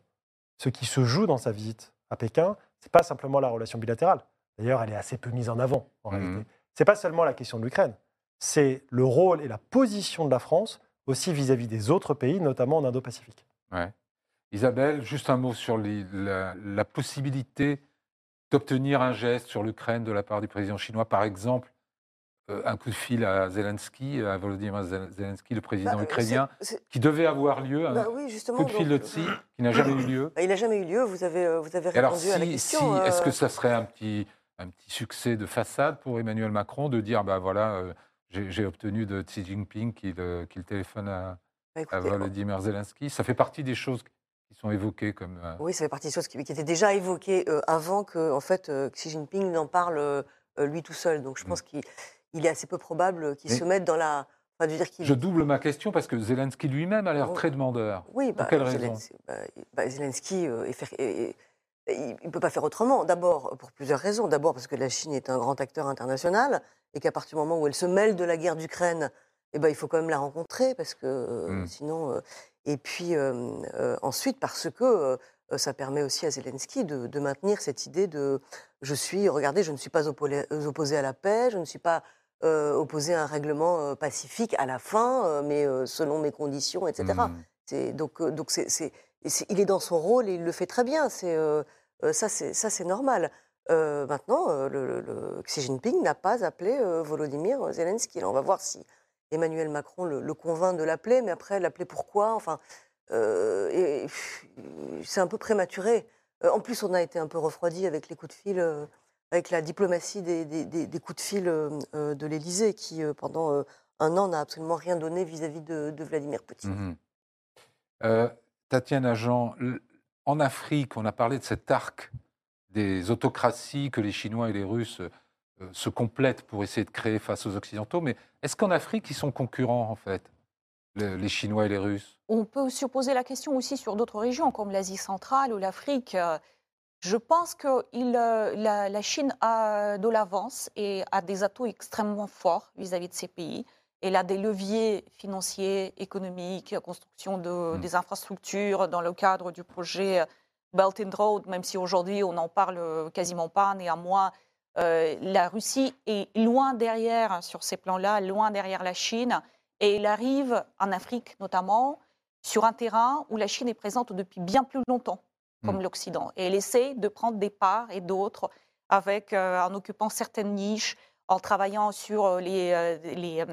ce qui se joue dans sa visite à Pékin, c'est pas simplement la relation bilatérale. D'ailleurs, elle est assez peu mise en avant en Mhm. réalité. C'est pas seulement la question de l'Ukraine, c'est le rôle et la position de la France aussi vis-à-vis des autres pays, notamment en Indo-Pacifique. Ouais. Isabelle, juste un mot sur les- la, la possibilité d'obtenir un geste sur l'Ukraine de la part du président chinois, par exemple, euh, un coup de fil à Zelensky, à Volodymyr Zel- Zelensky, le président Bah, ukrainien, c'est- c'est- qui devait avoir lieu, un bah oui, coup de fil donc, de Tsi, qui n'a jamais eu lieu. bah, il n'a jamais eu lieu. Vous avez, euh, vous avez Et alors, répondu à la si, question. si- est-ce euh, que ça serait un petit, un petit succès de façade pour Emmanuel Macron de dire, bah voilà, euh, j'ai obtenu de Xi Jinping qu'il euh, qu'il téléphone à, bah, à Volodymyr Zelensky? Ça fait partie des choses qui sont évoquées comme. euh, Oui, ça fait partie des choses qui, qui étaient déjà évoquées euh, avant que en fait, euh, Xi Jinping n'en parle lui tout seul. Donc je Mm. pense qu'il il est assez peu probable qu'il Mais- se mette dans la. Enfin, dire. Je double ma question parce que Zelensky lui-même a l'air Oh. très demandeur. Oui, Pour bah, quelle raison? Zelensky, bah, bah, Zelensky, est faire- est- est- il ne peut pas faire autrement. D'abord, pour plusieurs raisons. D'abord, parce que la Chine est un grand acteur international et qu'à partir du moment où elle se mêle de la guerre d'Ukraine, eh ben, il faut quand même la rencontrer parce que euh, Mm. sinon. euh, et puis euh, ensuite, parce que ça permet aussi à Zelensky de, de maintenir cette idée de je suis, regardez, je ne suis pas opposé à la paix, je ne suis pas euh, opposé à un règlement euh, pacifique à la fin, euh, mais selon mes conditions, etc. C'est- donc, donc c'est, c'est- il est dans son rôle et il le fait très bien. C'est, ça, c'est, ça, c'est normal. Maintenant, le, le- le- Xi Jinping n'a pas appelé Volodymyr Zelensky. On va voir si Emmanuel Macron le, convainc de l'appeler, mais après, l'appeler pourquoi? Enfin, euh, c'est un peu prématuré. Euh, en plus, on a été un peu refroidi avec les coups de fil, euh, avec la diplomatie des, coups de fil de l'Élysée, qui, pendant un an, n'a absolument rien donné vis-à-vis de, Vladimir Poutine. Euh, Tatiana Jean, en Afrique, on a parlé de cet arc des autocraties que les Chinois et les Russes se complètent pour essayer de créer face aux Occidentaux, mais est-ce qu'en Afrique, ils sont concurrents, en fait, le- les Chinois et les Russes? On peut se poser la question aussi sur d'autres régions comme l'Asie centrale ou l'Afrique. Euh, Je pense que il, euh, la, la Chine a de l'avance et a des atouts extrêmement forts vis-à-vis de ces pays. Elle a des leviers financiers, économiques, construction de, Mm. des infrastructures dans le cadre du projet Belt and Road, même si aujourd'hui on n'en parle quasiment pas, néanmoins, euh, la Russie est loin derrière sur ces plans-là, loin derrière la Chine. Et il arrive en Afrique notamment sur un terrain où la Chine est présente depuis bien plus longtemps, comme Mm. l'Occident. Et elle essaie de prendre des parts et d'autres avec, euh, en occupant certaines niches, en travaillant sur euh, les, les,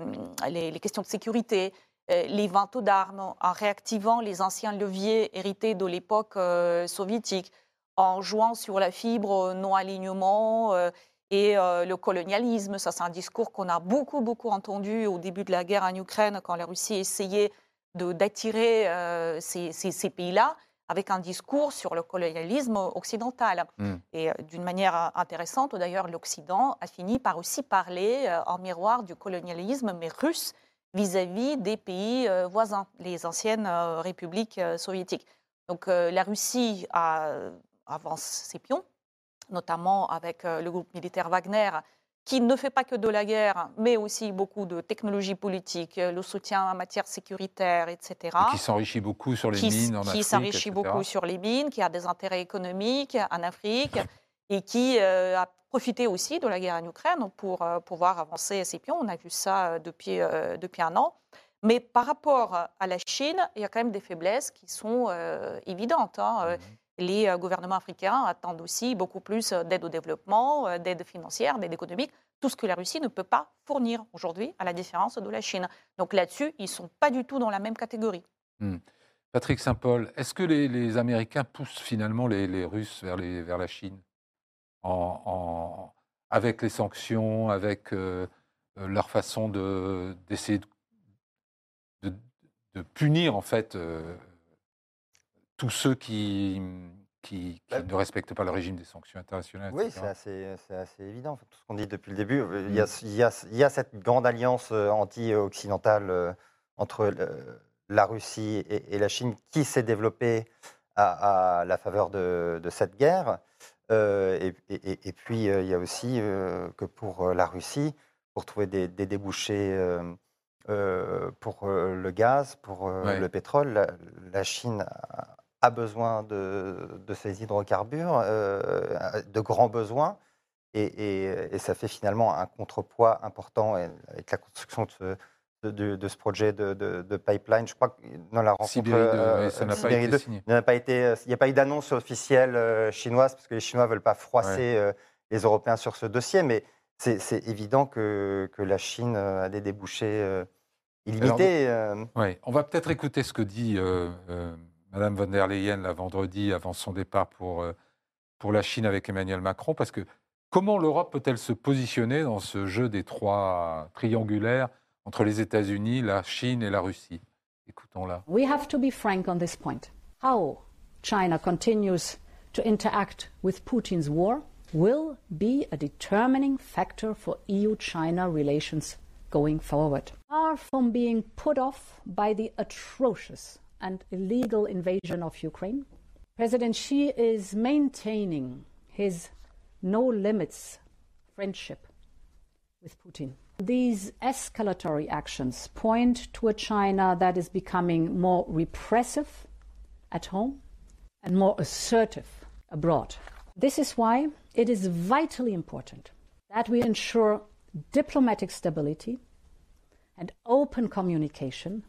les- les questions de sécurité, les ventes d'armes, en réactivant les anciens leviers hérités de l'époque euh, soviétique, en jouant sur la fibre non-alignement euh, et euh, le colonialisme. Ça, c'est un discours qu'on a beaucoup, beaucoup entendu au début de la guerre en Ukraine, quand la Russie essayait d'attirer euh, ces, ces- ces pays-là avec un discours sur le colonialisme occidental. Mm. Et euh, d'une manière intéressante, d'ailleurs, l'Occident a fini par aussi parler euh, en miroir du colonialisme, mais russe, vis-à-vis des pays euh, voisins, les anciennes euh, républiques soviétiques. Donc la Russie a- avance ses pions, notamment avec euh, le groupe militaire Wagner, qui ne fait pas que de la guerre, mais aussi beaucoup de technologies politiques, le soutien en matière sécuritaire, etc. Et qui s'enrichit beaucoup sur les qui, mines en qui Afrique, s'enrichit etc. beaucoup sur les mines, qui a des intérêts économiques en Afrique (laughs) et qui euh, a profité aussi de la guerre en Ukraine pour euh, pouvoir avancer ses pions. On a vu ça euh, depuis, euh, depuis un an. Mais par rapport à la Chine, il y a quand même des faiblesses qui sont euh, évidentes. hein. Euh, Mhm. Les euh, gouvernements africains attendent aussi beaucoup plus euh, d'aide au développement, euh, d'aide financière, d'aide économique, tout ce que la Russie ne peut pas fournir aujourd'hui, à la différence de la Chine. Donc là-dessus, ils ne sont pas du tout dans la même catégorie. Patrick Saint-Paul, est-ce que les, Américains poussent finalement les, Russes vers, la Chine avec les sanctions, avec leur façon de- d'essayer de, punir en fait tous ceux qui, qui, qui Bah, ne respectent pas le régime des sanctions internationales Oui, c'est assez, assez évident. Enfin, Tout ce qu'on dit depuis le début, euh, il y a, il y a- il y a cette grande alliance euh, anti-occidentale euh, entre le- la Russie et, et la Chine qui s'est développée à, à la faveur de, de cette guerre. Euh, et, et- et- et puis, il y a aussi euh, que pour la Russie, pour trouver des, des débouchés euh, pour le gaz, pour Ouais. le pétrole, la, la Chine a, a besoin de, de ces hydrocarbures, euh, a de grands besoins, et, et- et ça fait finalement un contrepoids important avec la construction de ce, de, ce projet de, de- de pipeline. Je crois que dans la rencontre, Sibérie deux, euh, oui, ça n'a pas été signé. il n'y a pas été, il n'y a pas eu d'annonce officielle euh, chinoise parce que les Chinois veulent pas froisser euh, les Européens sur ce dossier, mais c'est évident que, que la Chine a des débouchés illimités. Ouais, on va peut-être écouter ce que dit Madame von der Leyen la vendredi avant son départ pour, euh, pour la Chine avec Emmanuel Macron, parce que comment l'Europe peut-elle se positionner dans ce jeu des trois triangulaires entre les États-Unis, la Chine et la Russie? Écoutons-la. We have to be frank on this point. How China continues to interact with Putin's war will be a determining factor for EU China relations going forward. Far from being put off by the atrocious and illegal invasion of Ukraine, President Xi is maintaining his no limits friendship with Putin. These escalatory actions point to a China that is becoming more repressive at home and more assertive abroad. This is why it is vitally important that we ensure diplomatic stability and open communication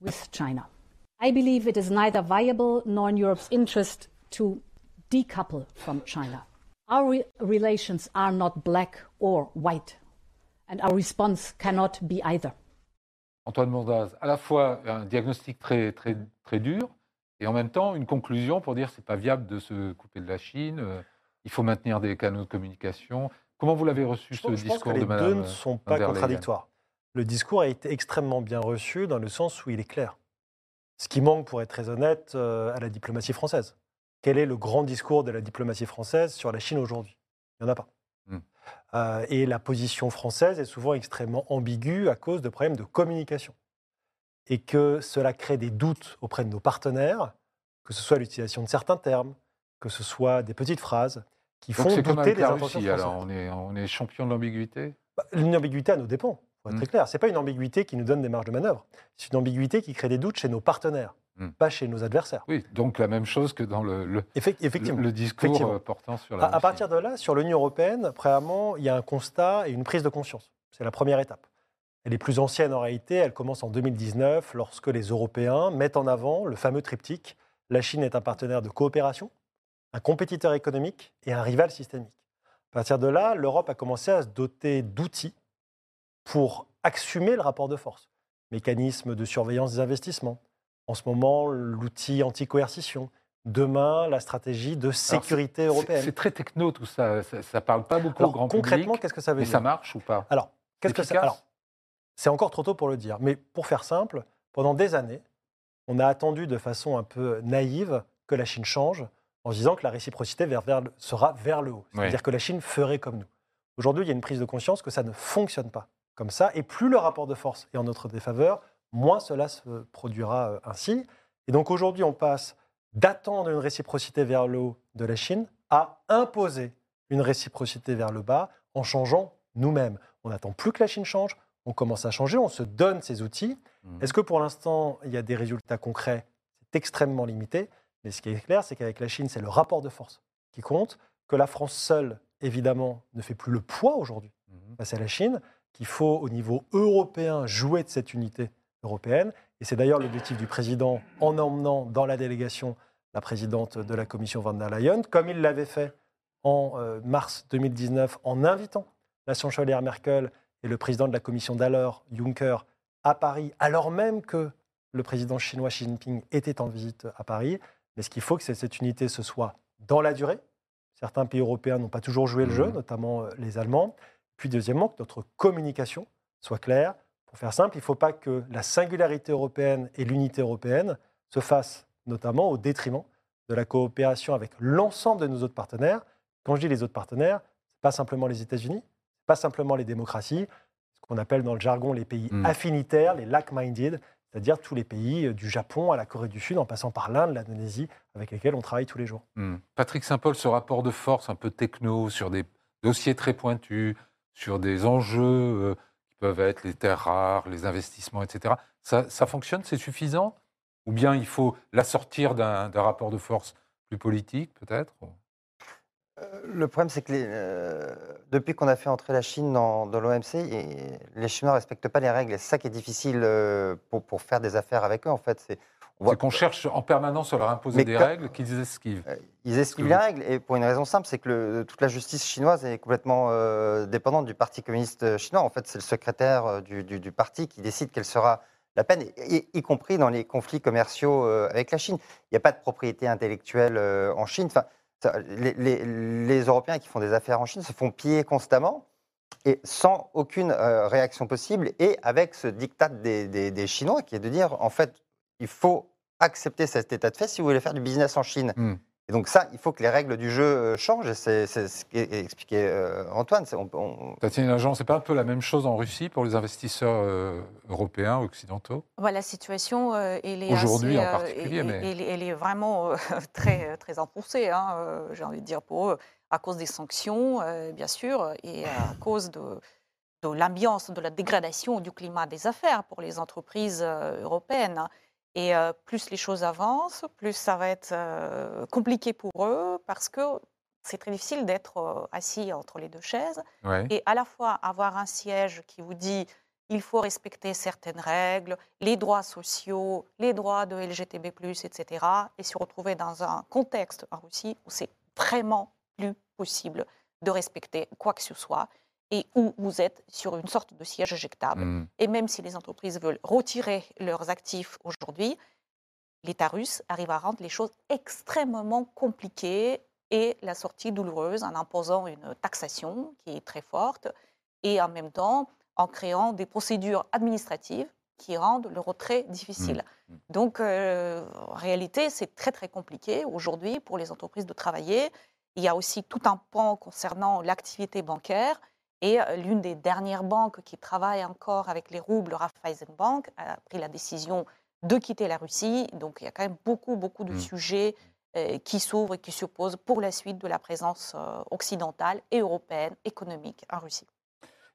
with China. I believe it is neither viable nor in Europe's interest to decouple from China. Our re- relations are not black or white, and our response cannot be either. Antoine Mondaz, à la fois un diagnostic très, très, très dur et en même temps une conclusion pour dire que ce n'est pas viable de se couper de la Chine, euh, il faut maintenir des canaux de communication. Comment vous l'avez reçu Je ce pense, je pense discours que les de Madame deux ne sont pas contradictoires. Le discours a été extrêmement bien reçu dans le sens où il est clair. Ce qui manque, pour être très honnête, euh, à la diplomatie française. Quel est le grand discours de la diplomatie française sur la Chine aujourd'hui? Il n'y en a pas. Hmm. Euh, et la position française est souvent extrêmement ambiguë à cause de problèmes de communication. Et que cela crée des doutes auprès de nos partenaires, que ce soit l'utilisation de certains termes, que ce soit des petites phrases qui Donc font douter des intentions françaises. alors on est, on est champion de l'ambiguïté? Bah, Une ambiguïté à nos dépens, pour être Mm. très clair. Ce n'est pas une ambiguïté qui nous donne des marges de manœuvre. C'est une ambiguïté qui crée des doutes chez nos partenaires, Mm. pas chez nos adversaires. Oui, donc la même chose que dans le, le, Effect- effectivement. le- le discours Effectivement. euh, portant sur la À, à partir de là, sur l'Union européenne, premièrement, il y a un constat et une prise de conscience. C'est la première étape. Elle est plus ancienne en réalité, elle commence en 2019 lorsque les Européens mettent en avant le fameux triptyque la Chine est un partenaire de coopération, un compétiteur économique et un rival systémique. À partir de là, l'Europe a commencé à se doter d'outils pour assumer le rapport de force. Mécanisme de surveillance des investissements. En ce moment, l'outil anti-coercition. Demain, la stratégie de sécurité européenne. C'est très techno tout ça, ça, ça parle pas beaucoup Alors, au grand concrètement, qu'est-ce que ça veut mais dire? ça marche ou pas? Alors, qu'est-ce que ça Alors, c'est encore trop tôt pour le dire, mais pour faire simple, pendant des années, on a attendu de façon un peu naïve que la Chine change en se disant que la réciprocité vers- vers le- sera vers le haut. C'est-à-dire que la Chine ferait comme nous. Aujourd'hui, il y a une prise de conscience que ça ne fonctionne pas comme ça, et plus le rapport de force est en notre défaveur, moins cela se produira euh, ainsi. Et donc aujourd'hui, on passe d'attendre une réciprocité vers le haut de la Chine à imposer une réciprocité vers le bas en changeant nous-mêmes. On n'attend plus que la Chine change, on commence à changer, on se donne ces outils. Mhm. Est-ce que pour l'instant, il y a des résultats concrets? C'est extrêmement limité. Mais ce qui est clair, c'est qu'avec la Chine, c'est le rapport de force qui compte, que la France seule, évidemment, ne fait plus le poids aujourd'hui Mhm. face à la Chine, qu'il faut au niveau européen jouer de cette unité européenne. Et c'est d'ailleurs l'objectif du président en emmenant dans la délégation la présidente de la commission van der Leyen, comme il l'avait fait en euh, mars 2019 en invitant la chancelière Merkel et le président de la commission d'alors, Juncker, à Paris, alors même que le président chinois Xi Jinping était en visite à Paris. Mais ce qu'il faut, que cette unité se soit dans la durée. Certains pays européens n'ont pas toujours joué le jeu, Mhm. notamment euh, les Allemands. Puis deuxièmement, que notre communication soit claire. Pour faire simple, il ne faut pas que la singularité européenne et l'unité européenne se fassent notamment au détriment de la coopération avec l'ensemble de nos autres partenaires. Quand je dis les autres partenaires, ce n'est pas simplement les États-Unis, ce pas simplement les démocraties, ce qu'on appelle dans le jargon les pays Mm. affinitaires, les like-minded, c'est-à-dire tous les pays euh, du Japon à la Corée du Sud, en passant par l'Inde, l'Indonésie, avec lesquels on travaille tous les jours. Hmm. Patrick Saint-Paul, ce rapport de force un peu techno sur des dossiers très pointus, sur des enjeux euh, qui peuvent être les terres rares, les investissements, etc. Ça, ça fonctionne C'est suffisant? Ou bien il faut l'assortir d'un rapport de force plus politique, peut-être? Euh, Le problème, c'est que euh, depuis qu'on a fait entrer la Chine dans, l'OMC, les Chinois ne respectent pas les règles. C'est ça qui est difficile pour, pour faire des affaires avec eux, en fait. C'est, qu'on cherche en permanence à leur imposer Mais des règles qu'ils esquivent. Euh, Ils esquivent les règles, et pour une raison simple, c'est que le- toute la justice chinoise est complètement euh, dépendante du Parti communiste chinois. En fait, c'est le secrétaire euh, du, du- du parti qui décide quelle sera la peine, y, y compris dans les conflits commerciaux euh, avec la Chine. Il n'y a pas de propriété intellectuelle euh, en Chine. Enfin, ça, les, les- les Européens qui font des affaires en Chine se font piller constamment et sans aucune euh, réaction possible, et avec ce diktat des, des- des Chinois qui est de dire, en fait, il faut accepter cet état de fait si vous voulez faire du business en Chine. Hmm. Et donc ça, il faut que les règles du jeu euh, changent, c'est ce qu'expliquait euh, Antoine. C'est- on- on- Tatiana Jean, c'est pas un peu la même chose en Russie pour les investisseurs euh, européens, occidentaux? Bah, la situation, euh, elle est Aujourd'hui en euh, particulier, elle- mais- elle, elle est vraiment euh, (laughs) très, très enfoncée, hein, euh, j'ai envie de dire, pour eux, à cause des sanctions, euh, bien sûr, et à (laughs) cause de, de l'ambiance, de la dégradation du climat des affaires pour les entreprises euh, européennes. Et euh, plus les choses avancent, plus ça va être euh, compliqué pour eux, parce que c'est très difficile d'être euh, assis entre les deux chaises Ouais. et à la fois avoir un siège qui vous dit il faut respecter certaines règles, les droits sociaux, les droits de LGTB+, etc., et se retrouver dans un contexte en Russie où c'est vraiment plus possible de respecter quoi que ce soit et où vous êtes sur une sorte de siège éjectable. Hmm. Et même si les entreprises veulent retirer leurs actifs aujourd'hui, l'État russe arrive à rendre les choses extrêmement compliquées et la sortie douloureuse en imposant une taxation qui est très forte et en même temps en créant des procédures administratives qui rendent le retrait difficile. Mmh. Donc, euh, en réalité, c'est très très compliqué aujourd'hui pour les entreprises de travailler. Il y a aussi tout un pan concernant l'activité bancaire. Et l'une des dernières banques qui travaille encore avec les roubles, Raiffeisenbank, a pris la décision de quitter la Russie. Donc il y a quand même beaucoup, beaucoup de Mm. sujets euh, qui s'ouvrent et qui se posent pour la suite de la présence euh, occidentale et européenne économique en Russie.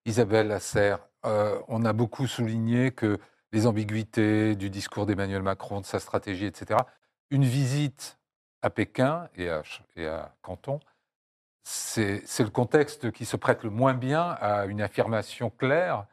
Isabelle Lasserre, euh, on a beaucoup souligné que les ambiguïtés du discours d'Emmanuel Macron, de sa stratégie, etc. Une visite à Pékin et à, et à Canton, c'est le contexte qui se prête le moins bien à une affirmation claire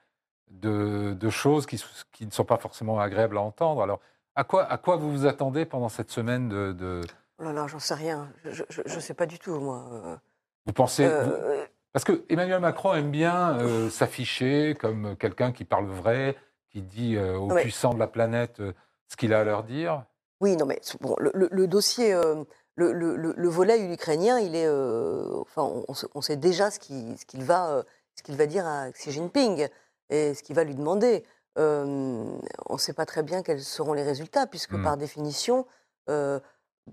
de, de choses qui, ne sont pas forcément agréables à entendre. Alors, à quoi, à quoi vous vous attendez pendant cette semaine de... de- Oh là là, j'en sais rien. Je ne sais pas du tout, moi. Vous pensez... vous- euh, Parce que Emmanuel Macron aime bien euh, s'afficher comme quelqu'un qui parle vrai, qui dit euh, aux Ouais. puissants de la planète ce qu'il a à leur dire. Oui, non, mais bon, le, le- le dossier, le, le- le- le volet ukrainien, il est, euh, enfin, on, on sait- déjà ce qu'il ce va, euh, ce qu'il va dire à Xi Jinping et ce qu'il va lui demander. Euh, on ne sait pas très bien quels seront les résultats, puisque Mm. par définition, euh,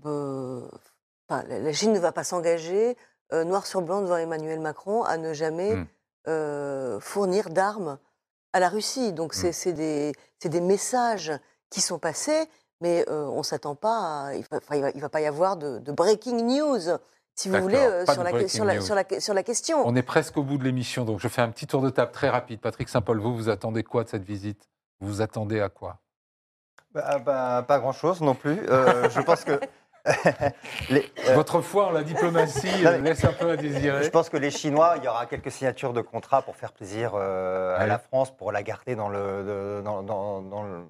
enfin, la Chine ne va pas s'engager noir sur blanc devant Emmanuel Macron à ne jamais Mm. fournir d'armes à la Russie. Donc c'est c'est des, c'est des messages qui sont passés, mais euh, on ne s'attend pas à... Il ne va, enfin, il va- il va pas y avoir de, de breaking news. si vous voulez, euh, sur, la, breaking sur, la, news. sur, la, sur la question. On est presque au bout de l'émission, donc je fais un petit tour de table très rapide. Patrick Saint-Paul, vous, vous attendez quoi de cette visite? Vous vous attendez à quoi? Bah, bah, pas grand-chose non plus. Euh, je pense que. (laughs) les- euh, Votre foi en la diplomatie (laughs) Non, euh, mais- laisse un peu à désirer. Je pense que les Chinois, il y aura quelques signatures de contrats pour faire plaisir euh, à la France, pour la garder dans le, de- dans, dans- dans le-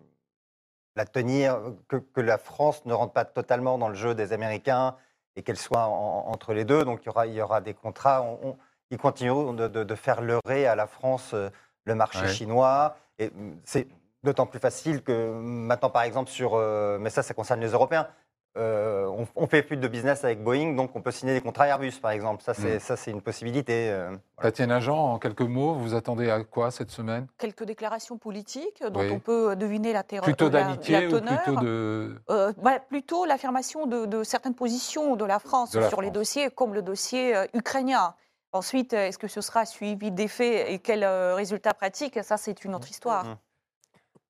la tenir, que, que la France ne rentre pas totalement dans le jeu des Américains et qu'elle soit en- entre les deux. Donc il y aura, il y aura des contrats. On- on- ils continueront de, de- de faire leurrer à la France euh, le marché Ouais. chinois. Et mm, c'est d'autant plus facile que maintenant, par exemple, sur. euh, mais ça, ça concerne les Européens. Euh, on, on fait plus de business avec Boeing, donc on peut signer des contrats Airbus, par exemple. Ça, c'est Mm. ça, c'est une possibilité. euh, voilà. Tatiana Jean, en quelques mots, vous attendez à quoi cette semaine? Quelques déclarations politiques dont Oui. on peut deviner la, terre- Plutôt la d'amitié ou plutôt de... Euh, bah, plutôt l'affirmation de, de certaines positions de la France De la sur les dossiers, comme le dossier euh, ukrainien. Ensuite, euh, est-ce que ce sera suivi des faits et quels euh, résultats pratiques? Ça, c'est une autre histoire. Mhm.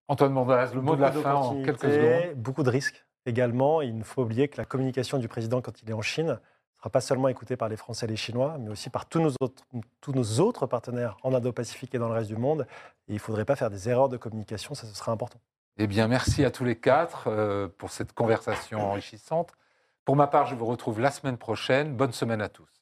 Antoine Mandras, le mot de la fin en quelques secondes. Beaucoup de risques également. Il ne faut oublier que la communication du président quand il est en Chine ne sera pas seulement écoutée par les Français et les Chinois, mais aussi par tous nos autres, partenaires en Indo-Pacifique et dans le reste du monde. Il ne faudrait pas faire des erreurs de communication, ça ce sera important. Eh bien, merci à tous les quatre euh, pour cette conversation enrichissante. Pour ma part, je vous retrouve la semaine prochaine. Bonne semaine à tous.